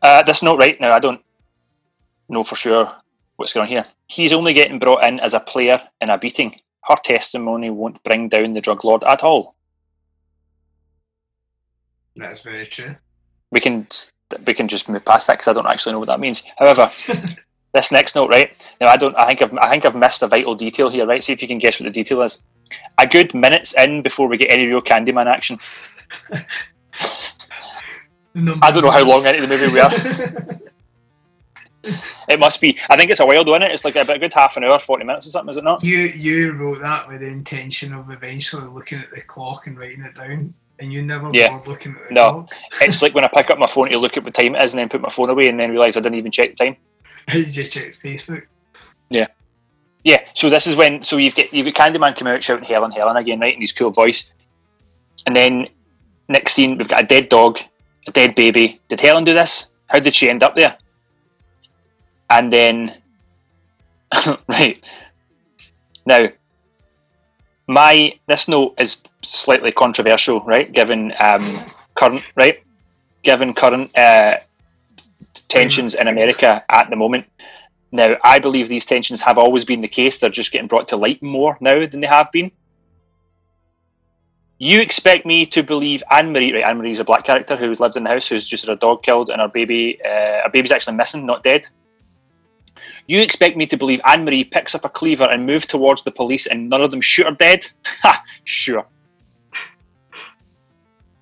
Uh, this note right now, I don't know for sure what's going on here. He's only getting brought in as a player in a beating. Her testimony won't bring down the drug lord at all. That's very true. We can we can just move past that because I don't actually know what that means. However, this next note, right now, I don't. I think I've I think I've missed a vital detail here. Right, see if you can guess what the detail is. A good minutes in before we get any real Candyman action. I don't know how long into the movie we are. It must be. I think it's a while, though, isn't it? It's like about a good half an hour, forty minutes or something, is it not? You you wrote that with the intention of eventually looking at the clock and writing it down, and you never Yeah. looking at the No, it's like when I pick up my phone to look at what time it is, and then put my phone away, and then realise I didn't even check the time. you just checked Facebook. Yeah. Yeah, so this is when so you've got you've got Candyman come out shouting Helen, Helen again, right, in his cool voice. And then next scene we've got a dead dog, a dead baby. Did Helen do this? How did she end up there? And then right. Now my this note is slightly controversial, right? Given um current right? Given current uh tensions in America at the moment. Now, I believe these tensions have always been the case. They're just getting brought to light more now than they have been. You expect me to believe Anne Marie? Right, Anne Marie is a black character who lives in the house, who's just had a dog killed, and her baby, uh, her baby's actually missing, not dead. You expect me to believe Anne Marie picks up a cleaver and moves towards the police, and none of them shoot her dead? Ha! Sure.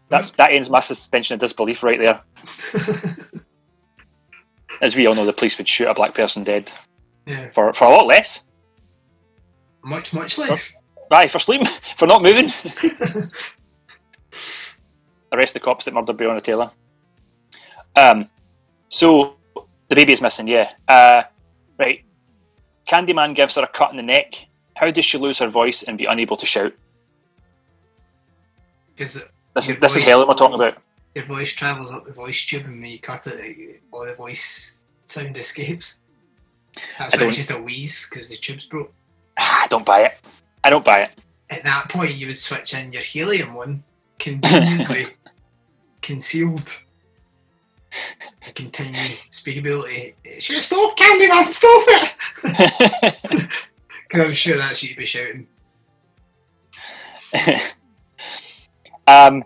That's that ends my suspension of disbelief right there. As we all know, the police would shoot a black person dead Yeah. for for a lot less. Much much less. Aye, for sleeping, for not moving. Arrest the cops that murdered Breonna Taylor. Um, so the baby is missing. Yeah. Uh, right. Candyman gives her a cut in the neck. How does she lose her voice and be unable to shout? Because This is this is voice- Helen we're talking about. Your voice travels up the voice tube, and when you cut it, all the voice sound escapes. That's I why it's just a wheeze because the tube's broke. Ah, I don't buy it. I don't buy it. At that point, you would switch in your helium one, conveniently concealed. And continue speakability. Should stop, Candyman, stop it! Because I'm sure that's you be shouting. um,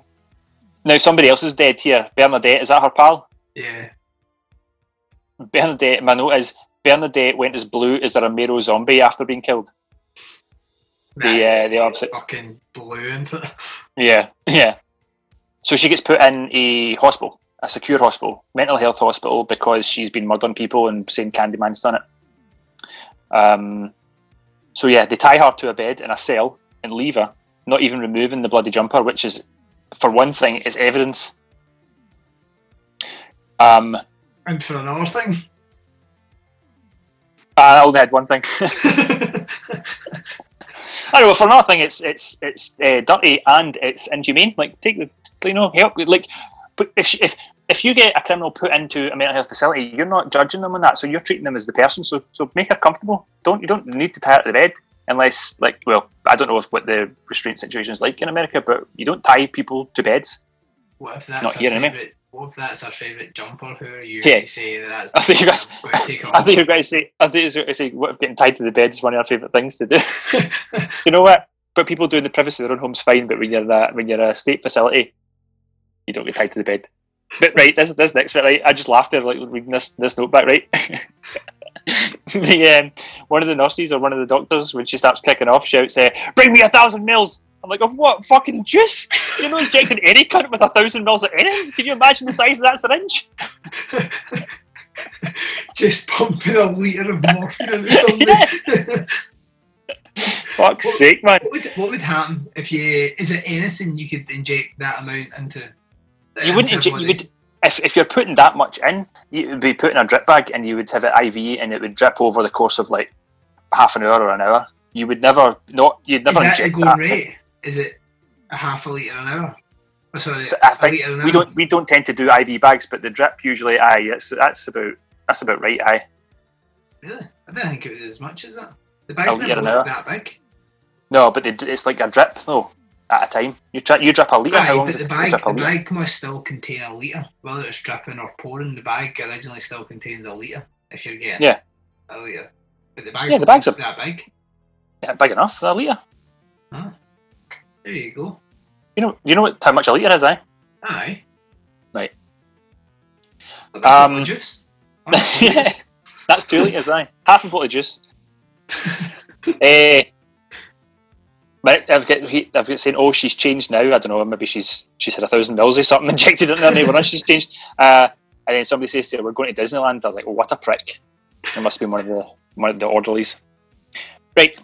now somebody else is dead here. Bernadette, is that her pal? Yeah. Bernadette, my note is Bernadette went as blue as the Romero zombie after being killed. The uh, the opposite. Fucking blue into it. Yeah, yeah. So she gets put in a hospital, a secure hospital, mental health hospital, because she's been murdering people and saying Candyman's done it. Um, so yeah, they tie her to a bed in a cell and leave her, not even removing the bloody jumper, which is, for one thing, is evidence. Um, And for another thing, I only had one thing. I don't know. For another thing, it's it's it's uh, dirty and it's inhumane. Like take the you know help. Like, but if if if you get a criminal put into a mental health facility, you're not judging them on that. So you're treating them as the person. So so make her comfortable. Don't you don't need to tie her to the bed unless like well I don't know what the restraint situation is like in America, but you don't tie people to beds. what if that's Not our here, innit? favourite? What if that's our favourite jumper? Who are you Yeah. to say that that's? I think you guys. I think you guys say. I think you to say what if getting tied to the bed is one of our favourite things to do. you know what? But people do in the privacy of their own homes fine. But when you're a, when you're a state facility, you don't get tied to the bed. But right, this this next bit, right? I just laughed there, like reading this this note back, right? the um, one of the nurses or one of the doctors, when she starts kicking off, shouts, uh, "Bring me a thousand mils!" I'm like, "Of what? Fucking juice? You're not injecting any cunt with a thousand mils of anything? Can you imagine the size of that syringe?" Just pumping a litre of morphine into somebody. Fuck's sake, man! What would, what would happen if you? Is it anything you could inject that amount into? You wouldn't inject. You would if, if you're putting that much in, you would be putting a drip bag and you would have it IV and it would drip over the course of like half an hour or an hour. You would never not. You'd Is never that the inject going that. rate? Is it a half a litre an hour? Oh, sorry, So I a think we hour? don't we don't tend to do IV bags, but the drip usually aye. That's that's about that's about right. Aye. Really? I don't think it was as much as that. The bags never an look that big. No, but they, it's like a drip though at a time. You try, you drip a liter. How Aye, but the it take to bag, the bag must still contain a litre. Whether it's dripping or pouring, the bag originally still contains a litre. If you're getting Yeah. a litre. But the bags Yeah, the bags are- that big. Yeah, big enough. A liter. Huh. There you go. You know you know what, how much a liter is, aye? Aye. Right. Um, juice. Oh, That's two litres, aye. Half a bottle of juice. Eh, I've got I've got saying, oh, she's changed now. I don't know, maybe she's she's had a thousand mils or something injected in there. Neighbour, she's changed. Uh, and then somebody says to her, "We're going to Disneyland." I was like, "What a prick!" It must be one of the one of the orderlies. Right.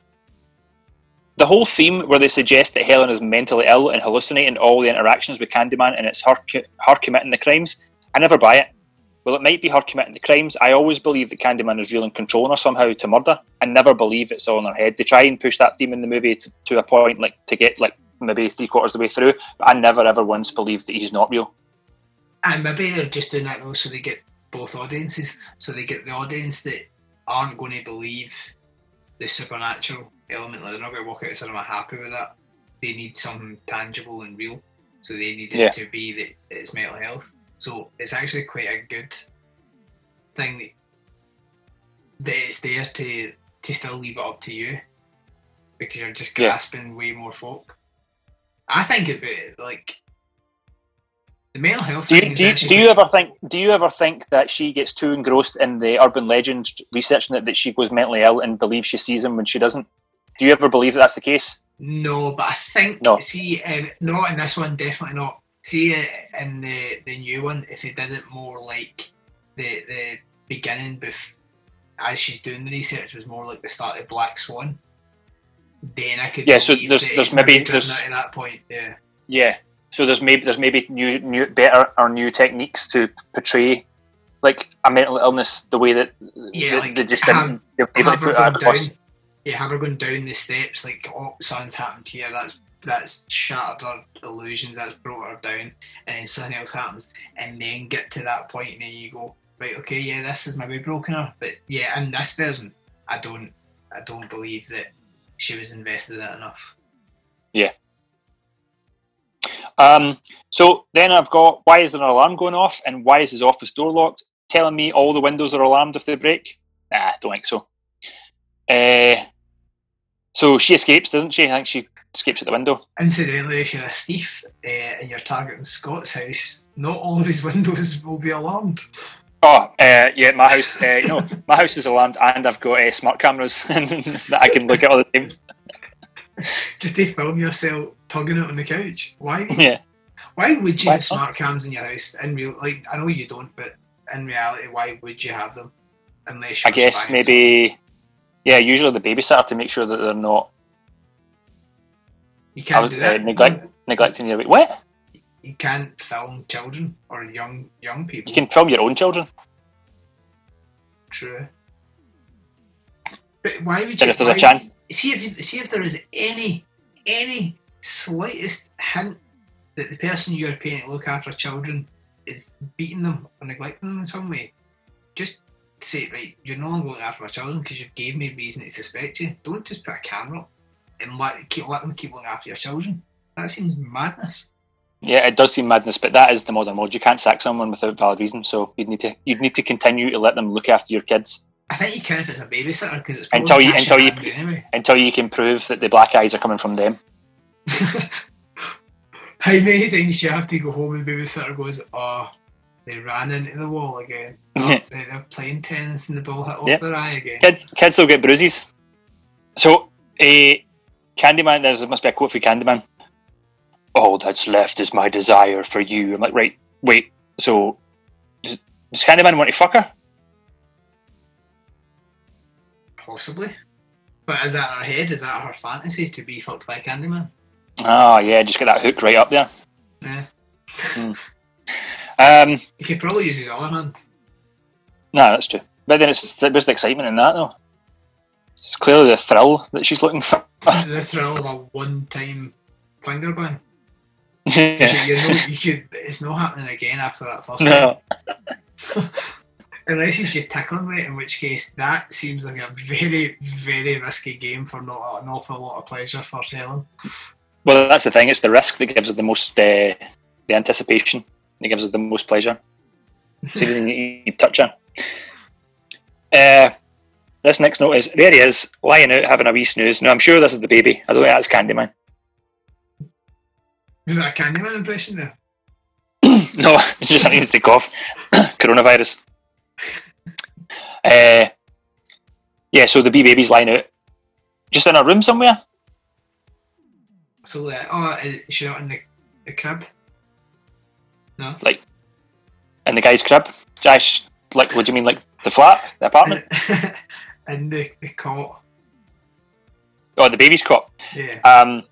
The whole theme where they suggest that Helen is mentally ill and hallucinating all the interactions with Candyman, and it's her her committing the crimes. I never buy it. Well, it might be her committing the crimes. I always believe that Candyman is real and controlling her somehow to murder. I never believe it's all in her head. They try and push that theme in the movie to, to a point, like to get like maybe three quarters of the way through. But I never ever once believed that he's not real. And maybe they're just doing that though so they get both audiences. So they get the audience that aren't going to believe the supernatural element. Like they're not going to walk out of cinema happy with that. They need something tangible and real. So they need it Yeah. to be that it's mental health. So it's actually quite a good thing that, it's there to to still leave it up to you because you're just Yeah. grasping way more folk. I think it be like the mental health Do you, do, you, do you ever think do you ever think that she gets too engrossed in the urban legend researching it that she goes mentally ill and believes she sees him when she doesn't? Do you ever believe that that's the case? No, but I think No. see, um, not in this one, definitely not. See, in the the new one, if they did it more like the the beginning, bef- as she's doing the research, was more like the start of Black Swan. Then I could Yeah, so there's- that there's maybe- there's- to that point. Yeah, Yeah. So there's maybe there's maybe new new better or new techniques to portray like a mental illness the way that Yeah, they, like, they just have- didn't they were able to have her put that going down. Yeah, have her going down the steps like, oh, something's happened here. That's that's shattered her illusions. That's brought her down, and then something else happens, and then get to that point, and then you go, right, okay, yeah, this has maybe broken her, but yeah, in this version, I don't, I don't believe that she was invested in it enough. Yeah. Um, so then I've got why is an alarm going off and why is his office door locked? Telling me all the windows are alarmed if they break? Nah, don't think so. Uh, so she escapes, doesn't she? I think she escapes at the window. Incidentally, if you're a thief uh, and you're targeting Scott's house, not all of his windows will be alarmed. Oh, uh, yeah, my house. Uh, you know, my house is alarmed, and I've got uh, smart cameras that I can look at all the time. Just to film yourself tugging it on the couch. Why? Yeah. Why would you Why have smart cams in your house? In real, like I know you don't, but in reality, why would you have them? Unless I guess maybe, yeah, usually the babysitter to make sure that they're not You can't uh, do that. neglect, neglecting your. What? You can't film children or young young people. You can film your own children. True. But why would you? If there's a chance- see if you- see if there is any any slightest hint that the person you're paying to look after children is beating them or neglecting them in some way, just say right, you're no longer looking after my children because you've gave me reason to suspect you. Don't just put a camera up and let keep let them keep looking after your children. That seems madness. Yeah, it does seem madness, but that is the modern world. You can't sack someone without valid reason, so you'd need to you'd need to continue to let them look after your kids I think you can if it's a babysitter because it's until you until you anyway. until you can prove that the black eyes are coming from them. How many things you have to go home and babysitter goes, oh, they ran into the wall again. Oh, they- they're playing tennis and the ball hit off Yeah. their eye again. Kids kids will get bruises. So, uh, Candyman, there's there must be a quote for Candyman. All that's left is my desire for you. I'm like, right, wait. So, does, does Candyman want to fuck her? Possibly. But is that her head? Is that her fantasy to be fucked by Candyman? Oh yeah, just get that hook right up there. Yeah. Um, He could probably use his other hand. no, that's true. But then it's where's the excitement in that though? It's clearly the thrill that she's looking for. the thrill of a one-time finger bang. Yeah. You, you know, you could. It's not happening again after that first. No. time. Unless he's just tickling me, in which case that seems like a very, very risky game for not an awful lot of pleasure for Helen. Well, that's the thing. It's the risk that gives it the most, uh, the anticipation that gives it the most pleasure. Doesn't you, you touch her. Uh, this next note is there he is lying out having a wee snooze. Now I'm sure this is the baby. I don't think that's Candyman. Is that a Candyman impression there? No, it's just I need to take off. Coronavirus. Uh, yeah, so the bee baby's lying out just in a room somewhere. So, uh, oh, is she not in the, the crib? No. like in the guy's crib. Josh, like, what do you mean, like the flat, the apartment? in the, the cot. Oh, the baby's cot. Yeah. Um,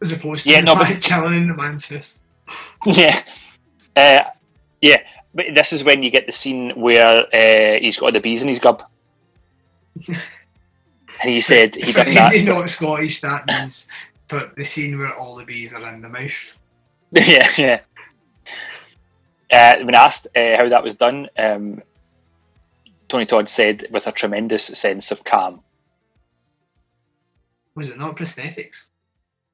As opposed to yeah, the no, but in the man's house. yeah, uh, yeah. But this is when you get the scene where uh, he's got the bees in his gob, and he said he done that. he's not Scottish, that means but the scene where all the bees are in the mouth. yeah, yeah. Uh, when asked uh, how that was done, um, Tony Todd said with a tremendous sense of calm. Was it not prosthetics?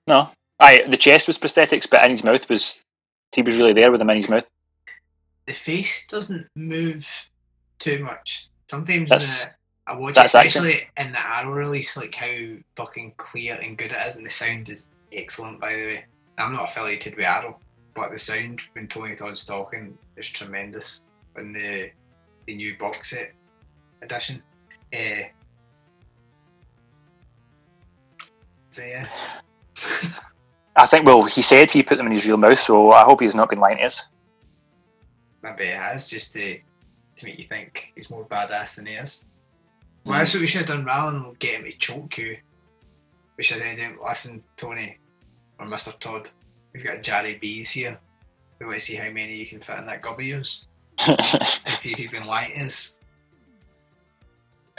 No, aye, the chest was prosthetics, but in his mouth was he was really there with them in his mouth. The face doesn't move too much. Sometimes That's- when I watch it, especially in the Arrow release, like how fucking clear and good it is, and the sound is excellent, by the way. I'm not affiliated with Arrow, but the sound when Tony Todd's talking is tremendous in the the new box set edition. Uh, so yeah, I think. Well, he said he put them in his real mouth, so I hope he's not been lying to us. maybe it has just to to make you think he's more badass than he is. Well, that's what we should have done rather than get him to choke you. We should have done, listen, Tony or Mr. Todd, we've got Jerry Bees here. We want to see how many you can fit in that gob of yours and see if you can to us.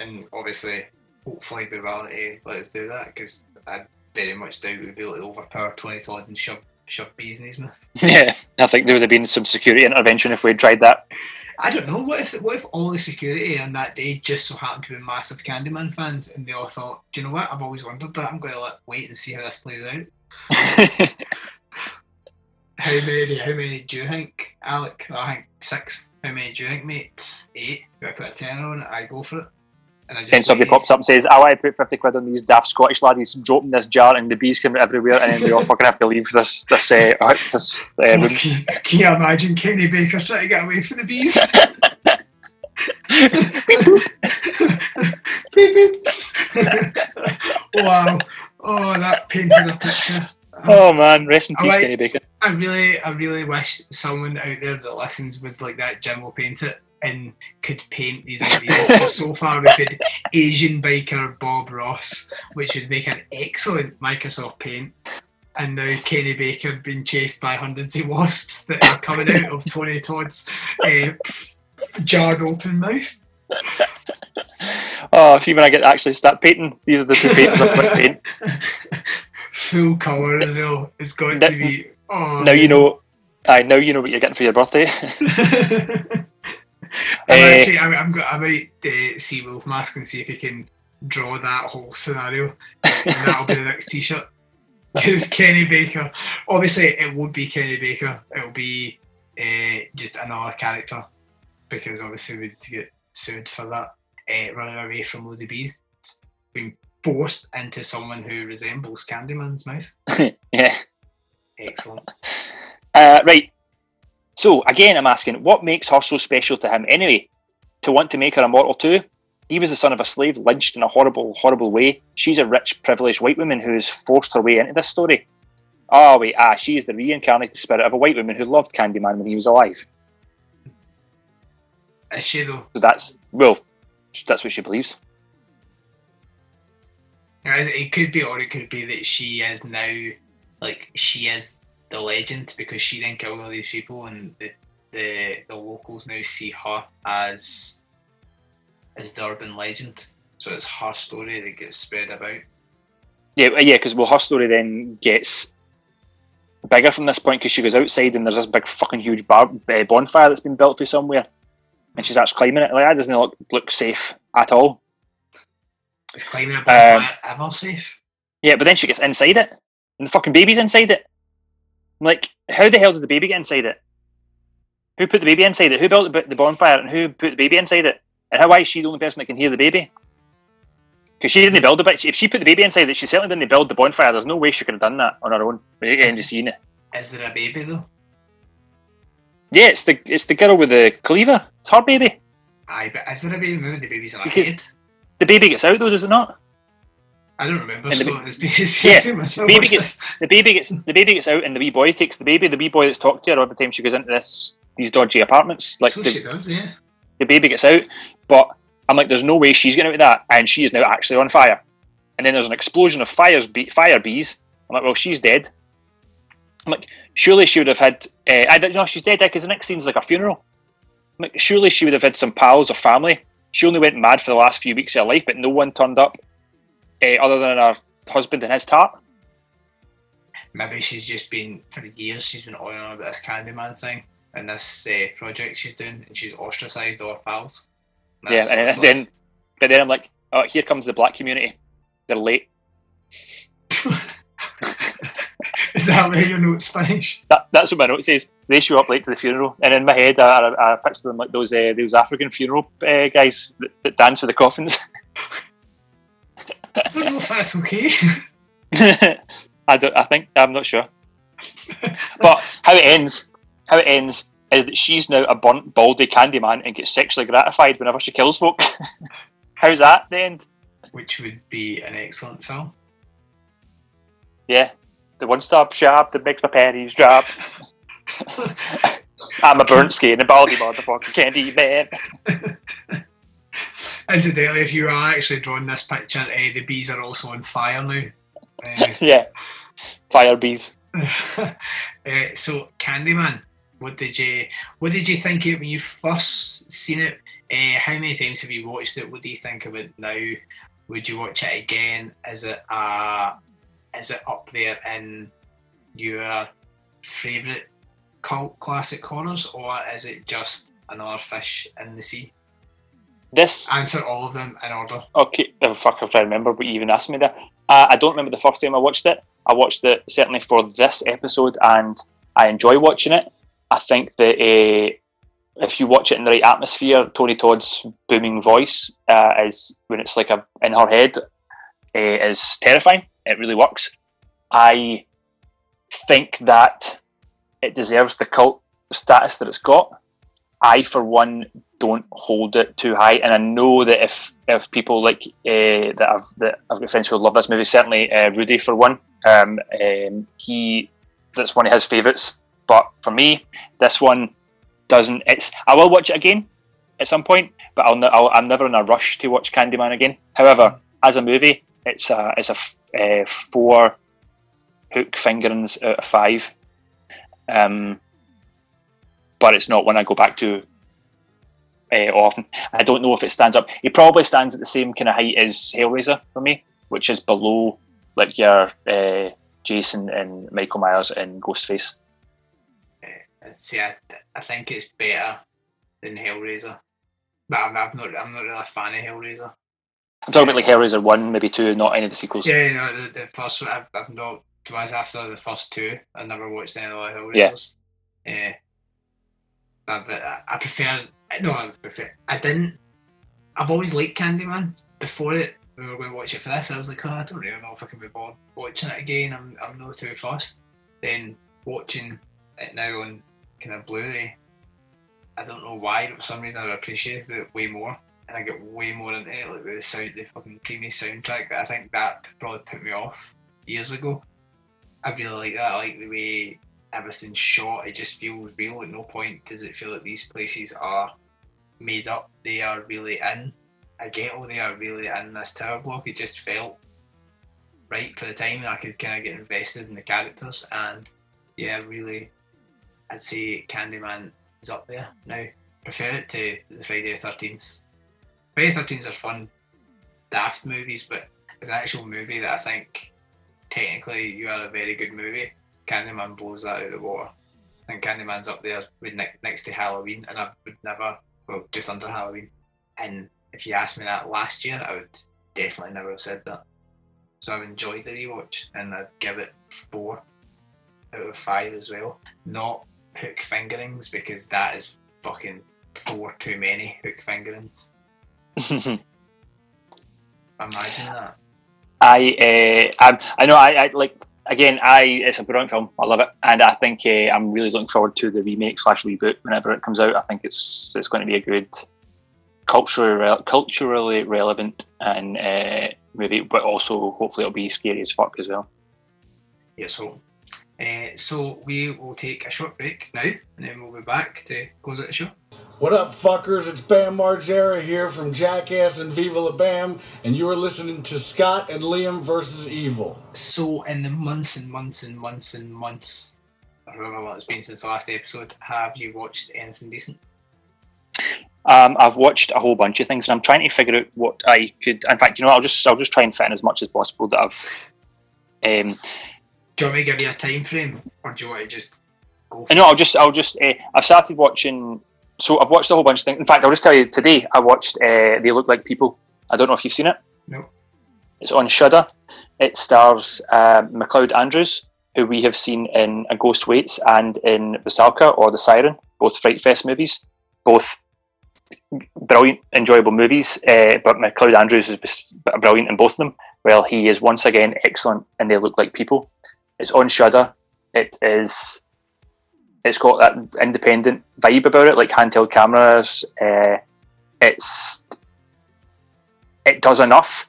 And obviously, hopefully, be willing to eh, let us do that because I very much doubt we'd be able to overpower Tony Todd and shove, shove bees in his mouth. yeah, I think there would have been some security intervention if we had tried that. I don't know. What if what if all the security on that day just so happened to be massive Candyman fans, and they all thought, "Do you know what? I've always wondered that. I'm going to wait and see how this plays out." how many? How many do you think, Alec? I think six. How many do you think, mate? Eight. Do I put a tenner on it? I go for it. And I Then somebody pops up and says, "I want to put fifty quid on these daft Scottish laddies." Dropping this jar, and the bees come everywhere, and then we all fucking have to leave this this uh, this uh, room. Can, can you imagine Kenny Baker trying to get away from the bees? Beep, beep. wow. Oh, that painted a picture. Oh man, rest in I peace, like- Kenny Baker. I really, I really wish someone out there that listens was like that. Jim will paint it and could paint these ideas. so far, we've had Asian biker Bob Ross, which would make an excellent Microsoft Paint. And now Kenny Baker being chased by hundreds of wasps that are coming out of Tony Todd's uh, jarred open mouth. oh, see when I get to actually start painting. These are the two paintings I'm going to paint. Full colour as well. It's going Now- to be. Oh, Now you know. I now you know what you're getting for your birthday. I'm Eh, actually, I'm, I'm, I might uh, see Wolf Mask and see if he can draw that whole scenario. And that'll be the next T-shirt. Because Kenny Baker. Obviously, it won't be Kenny Baker. It'll be uh, just another character because obviously we'd get sued for that. Uh, running away from loads of bees, being forced into someone who resembles Candyman's mouth. yeah. Excellent. Uh, right. So again, I'm asking, what makes her so special to him anyway? To want to make her immortal too? He was the son of a slave, lynched in a horrible, horrible way. She's a rich, privileged white woman who has forced her way into this story. Oh wait, ah, she is the reincarnated spirit of a white woman who loved Candyman when he was alive. Is she though? So that's well, that's what she believes. It could be, or it could be that she is now, like, she is the legend because she then killed all these people, and the the, the locals now see her as as the urban legend. So it's her story that gets spread about. Yeah, yeah, because well, her story then gets bigger from this point because she goes outside and there's this big fucking huge bar, uh, bonfire that's been built for somewhere, and she starts climbing it. Like that doesn't look look safe at all. It's climbing a bonfire Um, ever safe. Yeah, but then she gets inside it, and the fucking baby's inside it. Like, how the hell did the baby get inside it? Who put the baby inside it? Who built the the bonfire, and who put the baby inside it? And how why is she the only person that can hear the baby? Because she didn't build it, but if she put the baby inside it, she certainly didn't build the bonfire. There's no way she could have done that on her own. When you get into seeing it. Is there a baby though? Yeah, it's the it's the girl with the cleaver. It's her baby. Aye, but is there a baby? Maybe the baby's in her Because- head. The baby gets out though, does it not? I don't remember. And the it's been, it's been Yeah, a few months the baby gets the baby gets the baby gets out, and the wee boy takes the baby. The wee boy that's talked to her all the time she goes into this these dodgy apartments. Like So the, she does, yeah. the baby gets out, but I'm like, there's no way she's getting out of that, and she is now actually on fire. And then there's an explosion of fires, bee, fire bees. I'm like, well, she's dead. I'm like, surely she would have had. Uh, I don't know, she's dead because the next scene's like a funeral. I'm like, surely she would have had some pals or family. She only went mad for the last few weeks of her life, but no one turned up uh, other than her husband and his tart. Maybe she's just been for years. She's been on about this Candyman thing and this uh, project she's doing, and she's ostracised all her pals. And Yeah, and then, but then I'm like, oh, here comes the black community. They're late. Is that where your notes finish? That, that's what my note says. They show up late to the funeral, and in my head, I, I, I picture them like those uh, those African funeral uh, guys that, that dance with the coffins. I don't know if that's okay. I don't. I think I'm not sure. but how it ends, how it ends is that she's now a burnt, baldy Candyman and gets sexually gratified whenever she kills folk. How's that the end? Which would be an excellent film. Yeah, the one-stop shop that makes my panties drop. I'm a burnt skin and baldy motherfucking candy man. Incidentally, if you are actually drawing this picture, uh, the bees are also on fire now. Uh, yeah, fire bees. uh, so Candyman, what did you what did you think of it when you first seen it? Uh, how many times have you watched it? What do you think of it now? Would you watch it again? Is it uh is it up there in your favourite cult classic horrors, or is it just another fish in the sea? This Answer all of them in order. Okay, oh, fuck, trying to remember what you even asked me there. Uh, I don't remember the first time I watched it. I watched it certainly for this episode, and I enjoy watching it. I think that uh, if you watch it in the right atmosphere, Tony Todd's booming voice uh, is when it's like a in her head uh, is terrifying. It really works. I think that it deserves the cult status that it's got. I, for one, don't hold it too high, and I know that if if people like uh, that I've that I've got friends who love this movie, certainly uh, Rudy for one, um, um, he that's one of his favourites. But for me, this one doesn't. It's I will watch it again at some point, but I'll, I'll I'm never in a rush to watch Candyman again. However, as a movie, it's a it's a uh, four hook fingerings out of five. Um, but it's not one I go back to uh, often. I don't know if it stands up. He probably stands at the same kind of height as Hellraiser for me, which is below like your uh, Jason and Michael Myers and Ghostface. See, I, I think it's better than Hellraiser, but I'm, I'm not I'm not really a fan of Hellraiser. I'm talking about like Hellraiser one, maybe two, not any of the sequels. Yeah, know, the, the first one, I've, I've not, to be honest, after the first two, I never watched any of the. Hellraisers. Yeah. But I, I prefer, no, I prefer, I didn't, I've always liked Candyman. Before it, we were going to watch it for this, I was like, oh, I don't really know if I can be bothered watching it again. I'm, I'm not too fussed. Then watching it now on kind of Blu-ray, I don't know why, but for some reason I appreciated it way more. And I get way more into it, like the sound, the fucking dreamy soundtrack. That I think that probably put me off years ago. I really like that. I like the way everything's shot. It just feels real. At no point does it feel like these places are made up. They are really in. I get all they are really in this tower block. It just felt right for the time, and I could kind of get invested in the characters. And yeah, really, I'd say Candyman is up there now. Prefer it to the Friday the Thirteenth. Friday the Thirteenth are fun, daft movies, but as an actual movie that I think technically you are a very good movie. Candyman blows that out of the water. And Candyman's up there with ne- next to Halloween, and I would never, well, just under Halloween. And if you asked me that last year, I would definitely never have said that. So I've enjoyed the rewatch, and I'd give it four out of five as well. Not hook fingerings because that is fucking four too many hook fingerings. Imagine that. I uh, I'm, I know I, I like again I it's a brilliant film. I love it. And I think uh, I'm really looking forward to the remake slash reboot whenever it comes out. I think it's it's going to be a good culturally culturally relevant and uh, movie but also hopefully it'll be scary as fuck as well. Yes, so. Uh, so we will take a short break now, and then we'll be back to close out the show. What up, fuckers? It's Bam Margera here from Jackass and Viva La Bam, and you are listening to Scott and Liam versus Evil. So, in the months and months and months and months, or however long it's been since the last episode, have you watched anything decent? um, I've watched a whole bunch of things and I'm trying to figure out what I could in fact you know I'll just I'll just try and fit in as much as possible that I've um, Do you want me to give you a time frame, or do you want to just go? I know. I'll just. I'll just. Uh, I've started watching. So I've watched a whole bunch of things. In fact, I'll just tell you today. I watched. Uh, they look like people. I don't know if you've seen it. No. It's on Shudder. It stars uh, McLeod Andrews, who we have seen in A Ghost Waits and in Rusalka or The Siren, both Fright Fest movies. Both brilliant, enjoyable movies. Uh, but McLeod Andrews is brilliant in both of them. Well, he is once again excellent, and they look like people. It's on Shudder. It is. It's got that independent vibe about it, like handheld cameras. Uh, it's. It does enough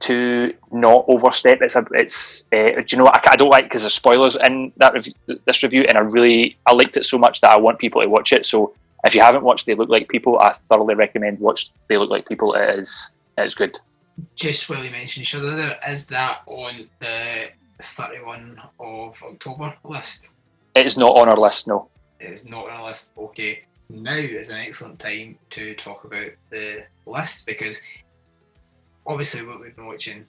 to not overstep. It's a. It's. Uh, do you know? What? I, I don't like because there's spoilers in that review, this review, and I really I liked it so much that I want people to watch it. So if you haven't watched They Look Like People, I thoroughly recommend watch They Look Like People. It is. It's good. Just while you mentioned Shudder, there is that on the 31 of October list. It is not on our list. No. It is not on a list. Okay, now is an excellent time to talk about the list because obviously what we've been watching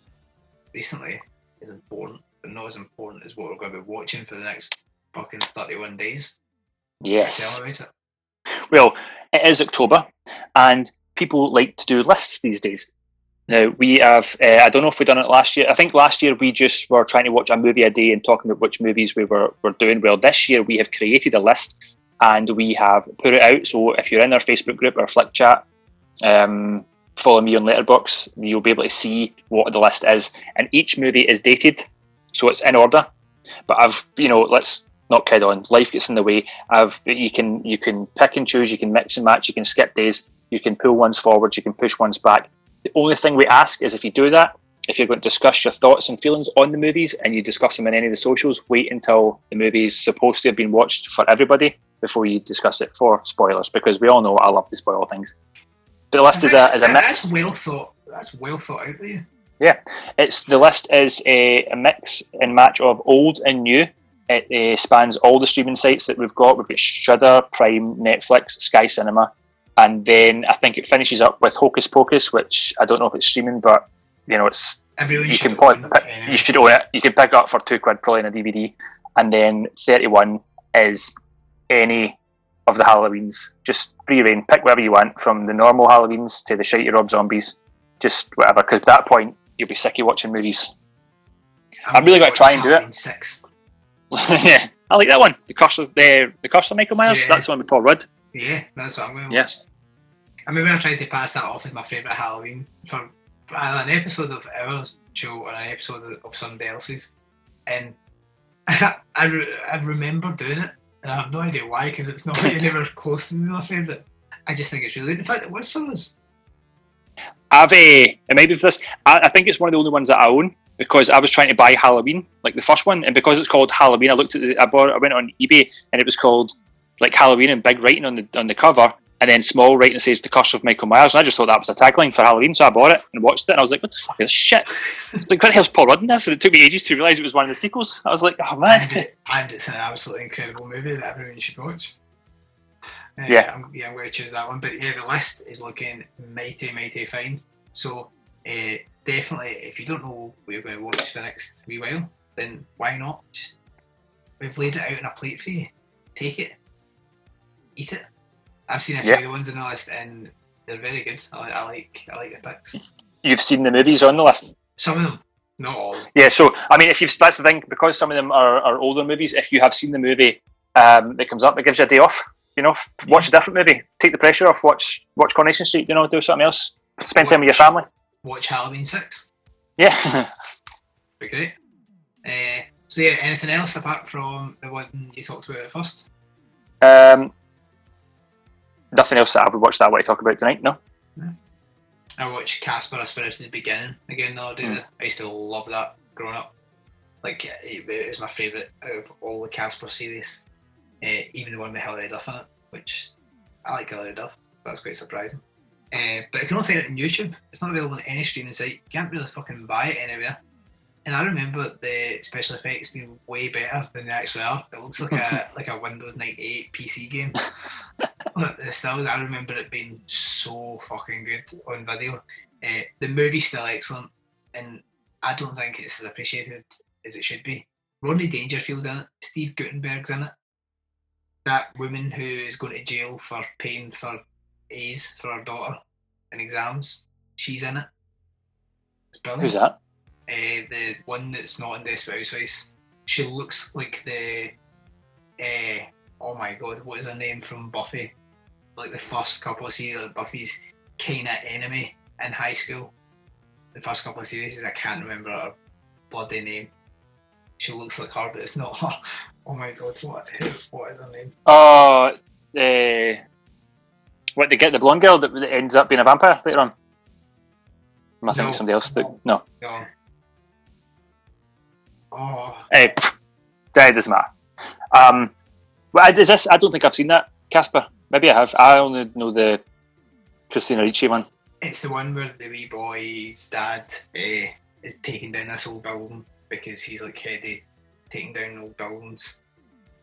recently is important, but not as important as what we're going to be watching for the next fucking 31 days. Yes. Tell about it. Well, it is October, and people like to do lists these days. Now we have. Uh, I don't know if we done it last year. I think last year we just were trying to watch a movie a day and talking about which movies we were, were doing. Well, this year we have created a list and we have put it out. So if you're in our Facebook group or Flick Chat, um, follow me on Letterboxd. You'll be able to see what the list is, and each movie is dated, so it's in order. But I've, you know, let's not kid on. Life gets in the way. I've you can you can pick and choose. You can mix and match. You can skip days. You can pull ones forward. You can push ones back. The only thing we ask is if you do that, if you're going to discuss your thoughts and feelings on the movies and you discuss them in any of the socials, wait until the movie is supposed to have been watched for everybody before you discuss it for spoilers, because we all know I love to spoil things. But the list is a, is a mix. That's well thought. That's well thought out there. Yeah, it's the list is a, a mix and match of old and new. It uh, spans all the streaming sites that we've got. We've got Shudder, Prime, Netflix, Sky Cinema, and then I think it finishes up with Hocus Pocus, which I don't know if it's streaming, but you know it's Everyone you should can probably own pick, anyway. you should own it. You can pick it up for two quid probably in a DVD, and then thirty one is any of the Halloweens. Just free reign, pick whatever you want from the normal Halloweens to the shitey Rob Zombies, just whatever. Because at that point you'll be sick of watching movies. I'm really gonna gonna try and do it. Six. yeah, I like that one. The curse of the the curse of Michael Myers. Yeah. That's the one with Paul Rudd. Yeah, that's what I'm going to Yeah. watch. I remember I tried to pass that off as my favourite Halloween for either an episode of our show or an episode of, somebody else's. And I, re- I remember doing it, and I have no idea why, because it's not anywhere close to my favourite. I just think it's really. In fact, it was for us. I've uh, it might be for this. I, I think it's one of the only ones that I own because I was trying to buy Halloween, like the first one, and because it's called Halloween, I looked at the, I bought, I went on eBay, and it was called like Halloween and big writing on the on the cover, and then small writing says "The Curse of Michael Myers." And I just thought that was a tagline for Halloween, so I bought it and watched it, and I was like, "What the fuck is this shit?" It's like, "What the hell's Paul Rudd in this?" And it took me ages to realize it was one of the sequels. I was like, "Oh man." And, and it's an absolutely incredible movie that everyone should watch. Uh, Yeah. I'm, yeah, I'm going to choose that one. But yeah, the list is looking mighty, mighty fine. So uh, definitely, if you don't know what you're going to watch for the next wee while, then why not? Just we've laid it out on a plate for you. Take it, eat it. I've seen a few Yeah. of the ones on the list, and they're very good. I, I like, I like the picks. You've seen the movies on the list. Some of them, not all. Yeah, so I mean, if you've that's the thing because some of them are, are older movies. If you have seen the movie um, that comes up, it gives you a day off. You know, f- watch a different movie, take the pressure off. Watch watch Coronation Street. You know, do something else. Spend time with your family. Watch Halloween Six. Yeah, Be great. Uh, so yeah, anything else apart from the one you talked about at first? um, nothing else that I would watch that I want to talk about tonight. No, I watched Casper: A Spirited Beginning again the other day. I used to love that growing up. Like it, it was my favourite out of all the Casper series. Uh, even the one with Hilary Duff in it, which I like Hilary Duff. That's quite surprising. Uh, but you can only find it on YouTube. It's not available on any streaming site. You can't really fucking buy it anywhere. And I remember the special effects being way better than they actually are. It looks like a like a Windows 98 PC game. But still, I remember it being so fucking good on video. Uh, the movie's still excellent, and I don't think it's as appreciated as it should be. Rodney Dangerfield's in it. Steve Guttenberg's in it. That woman who is going to jail for paying for A's for her daughter in exams, she's in it. It's brilliant. who's that? Uh, the one that's not in Desperate Housewives. She looks like the. Uh, oh my god, what is her name from Buffy? Like the first couple of series, Buffy's kind of enemy in high school. The first couple of series, I can't remember her bloody name. She looks like her, but it's not her. Oh my god, what what is her name? Oh, uh, what they get the blonde girl that ends up being a vampire later on. I think No. it's somebody else. That, no, No. Oh, Eh, pff, that doesn't matter. Um, well, is this? I don't think I've seen that Casper. Maybe I have. I only know the Christina Ricci one. It's the one where the wee boy's dad uh, is taking down this old building because he's like heady taking down old buildings,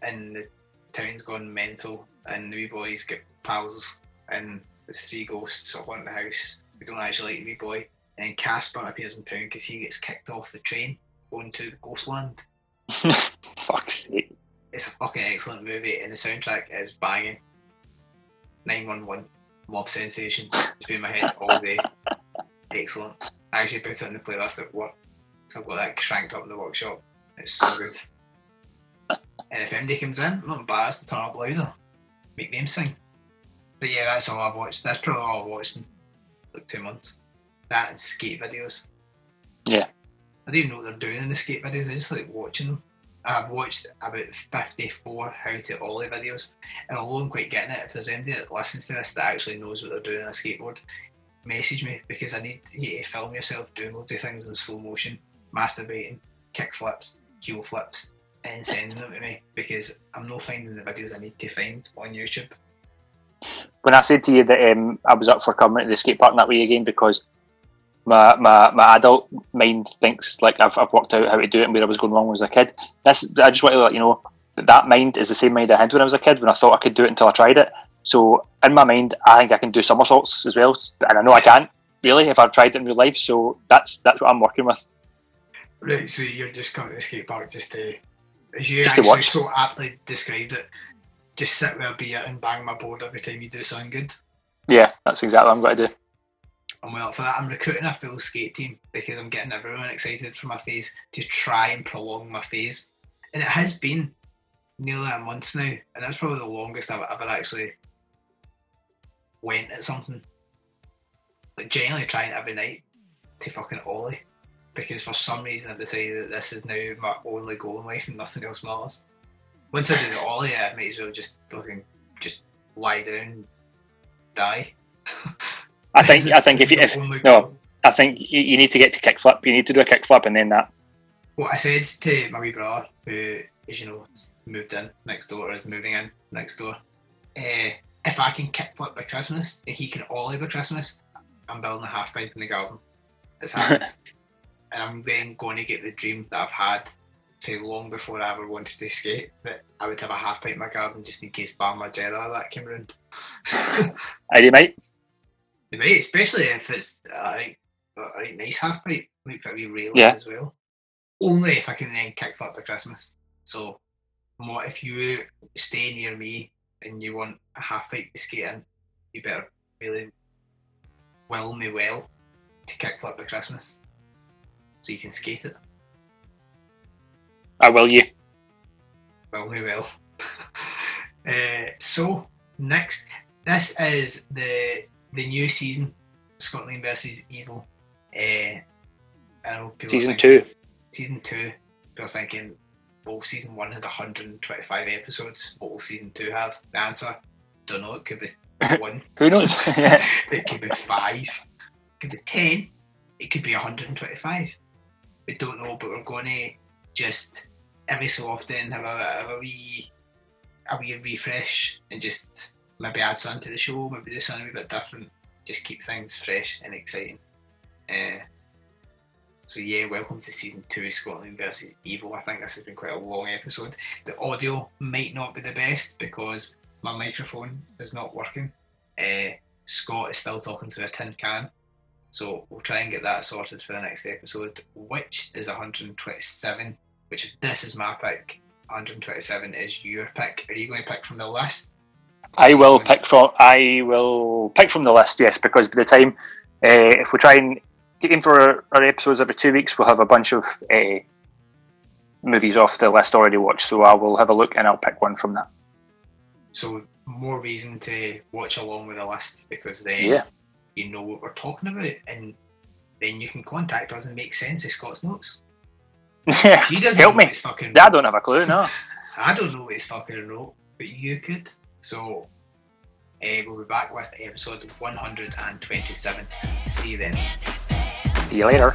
and the town's gone mental, and the wee boys get pals, and there's three ghosts all in the house. We don't actually like the wee boy, and then Casper appears in town because he gets kicked off the train going to Ghostland. Fuck's sake. It's a fucking excellent movie, and the soundtrack is banging. 911, mob sensation. It's been in my head all day. Excellent. I actually put it in the playlist at work, so I've got that cranked up in the workshop. It's so good. and if MD comes in, I'm not embarrassed to turn up louder. Make them sing. But yeah, that's all I've watched. That's probably all I've watched in like two months. That and skate videos. Yeah. I don't even know what they're doing in the skate videos. I just like watching them. I've watched about 54 how to ollie videos, and although I'm quite getting it, if there's anybody that listens to this that actually knows what they're doing on a skateboard, message me because I need you to film yourself doing loads of things in slow motion, masturbating, kick flips, heel flips, and sending them to me because I'm not finding the videos I need to find on YouTube. When I said to you that um, I was up for coming to the skate park that way again because my, my, my adult mind thinks like I've, I've worked out how to do it and where I was going wrong when I was a kid. This I just want to let you know that that mind is the same mind I had when I was a kid when I thought I could do it until I tried it. So in my mind, I think I can do somersaults as well, and I know I can't really if I've tried it in real life. So that's that's what I'm working with. Right, so you're just coming to the skate park just to, as you Just actually so aptly described it, just sit with a beer and bang my board every time you do something good. Yeah, that's exactly what I'm going to do. And well, for that, I'm recruiting a full skate team because I'm getting everyone excited for my phase to try and prolong my phase. And it has been nearly a month now, and that's probably the longest I've ever actually went at something. Like genuinely trying every night to fucking ollie, because for some reason I've decided that this is now my only goal in life and nothing else matters. Once I do the ollie, I might as well just fucking just lie down, die. I think I think if you if no, goal. I think you, you need to get to kickflip. You need to do a kickflip and then that. what I said to my wee brother, who, as you know, moved in next door, or is moving in next door, uh, if I can kickflip by Christmas and he can ollie by Christmas, I'm building a half pipe in the garden. It's happening. and I'm then going to get the dream that I've had for long before I ever wanted to skate, that I would have a half pipe in my garden just in case Bam Margera that came round. Are you mate? Especially if it's a right, a right nice half pipe, might put a wee rail Yeah. as well. Only if I can then kickflip by Christmas. So, what if you stay near me and you want a half pipe to skate in, you better really will me well to kickflip by Christmas, so you can skate it. I will you. Well, we will. uh, so next, this is the the new season, Scotland versus Evil. Uh, I know Season think- two. Season two. People are thinking, well, season one had 125 episodes. What will season two have? The answer, don't know. It could be one. Who knows? yeah. It could be five. It could be ten. It could be 125. We don't know, but we're going to just every so often have a, have a wee a wee refresh and just maybe add something to the show, maybe do something a bit different. Just keep things fresh and exciting. Uh, so yeah, welcome to season two, Scotland versus Evil. I think this has been quite a long episode. The audio might not be the best because my microphone is not working. Uh, Scott is still talking to a tin can. So we'll try and get that sorted for the next episode, which is 127. Which this is my pick, 127 is your pick. Are you going to pick from the list? I will pick from I will pick from the list, yes, because by the time uh, if we try and get in for our, our episodes every two weeks, we'll have a bunch of uh, movies off the list already watched. So I will have a look and I'll pick one from that. So more reason to watch along with the list because then Yeah. you know what we're talking about, and then you can contact us and make sense of Scott's notes. He doesn't Help know me. what he's fucking I don't have a clue. No. I don't know what he's fucking wrote, but you could. So uh, we'll be back with episode 127. See you then. See you later.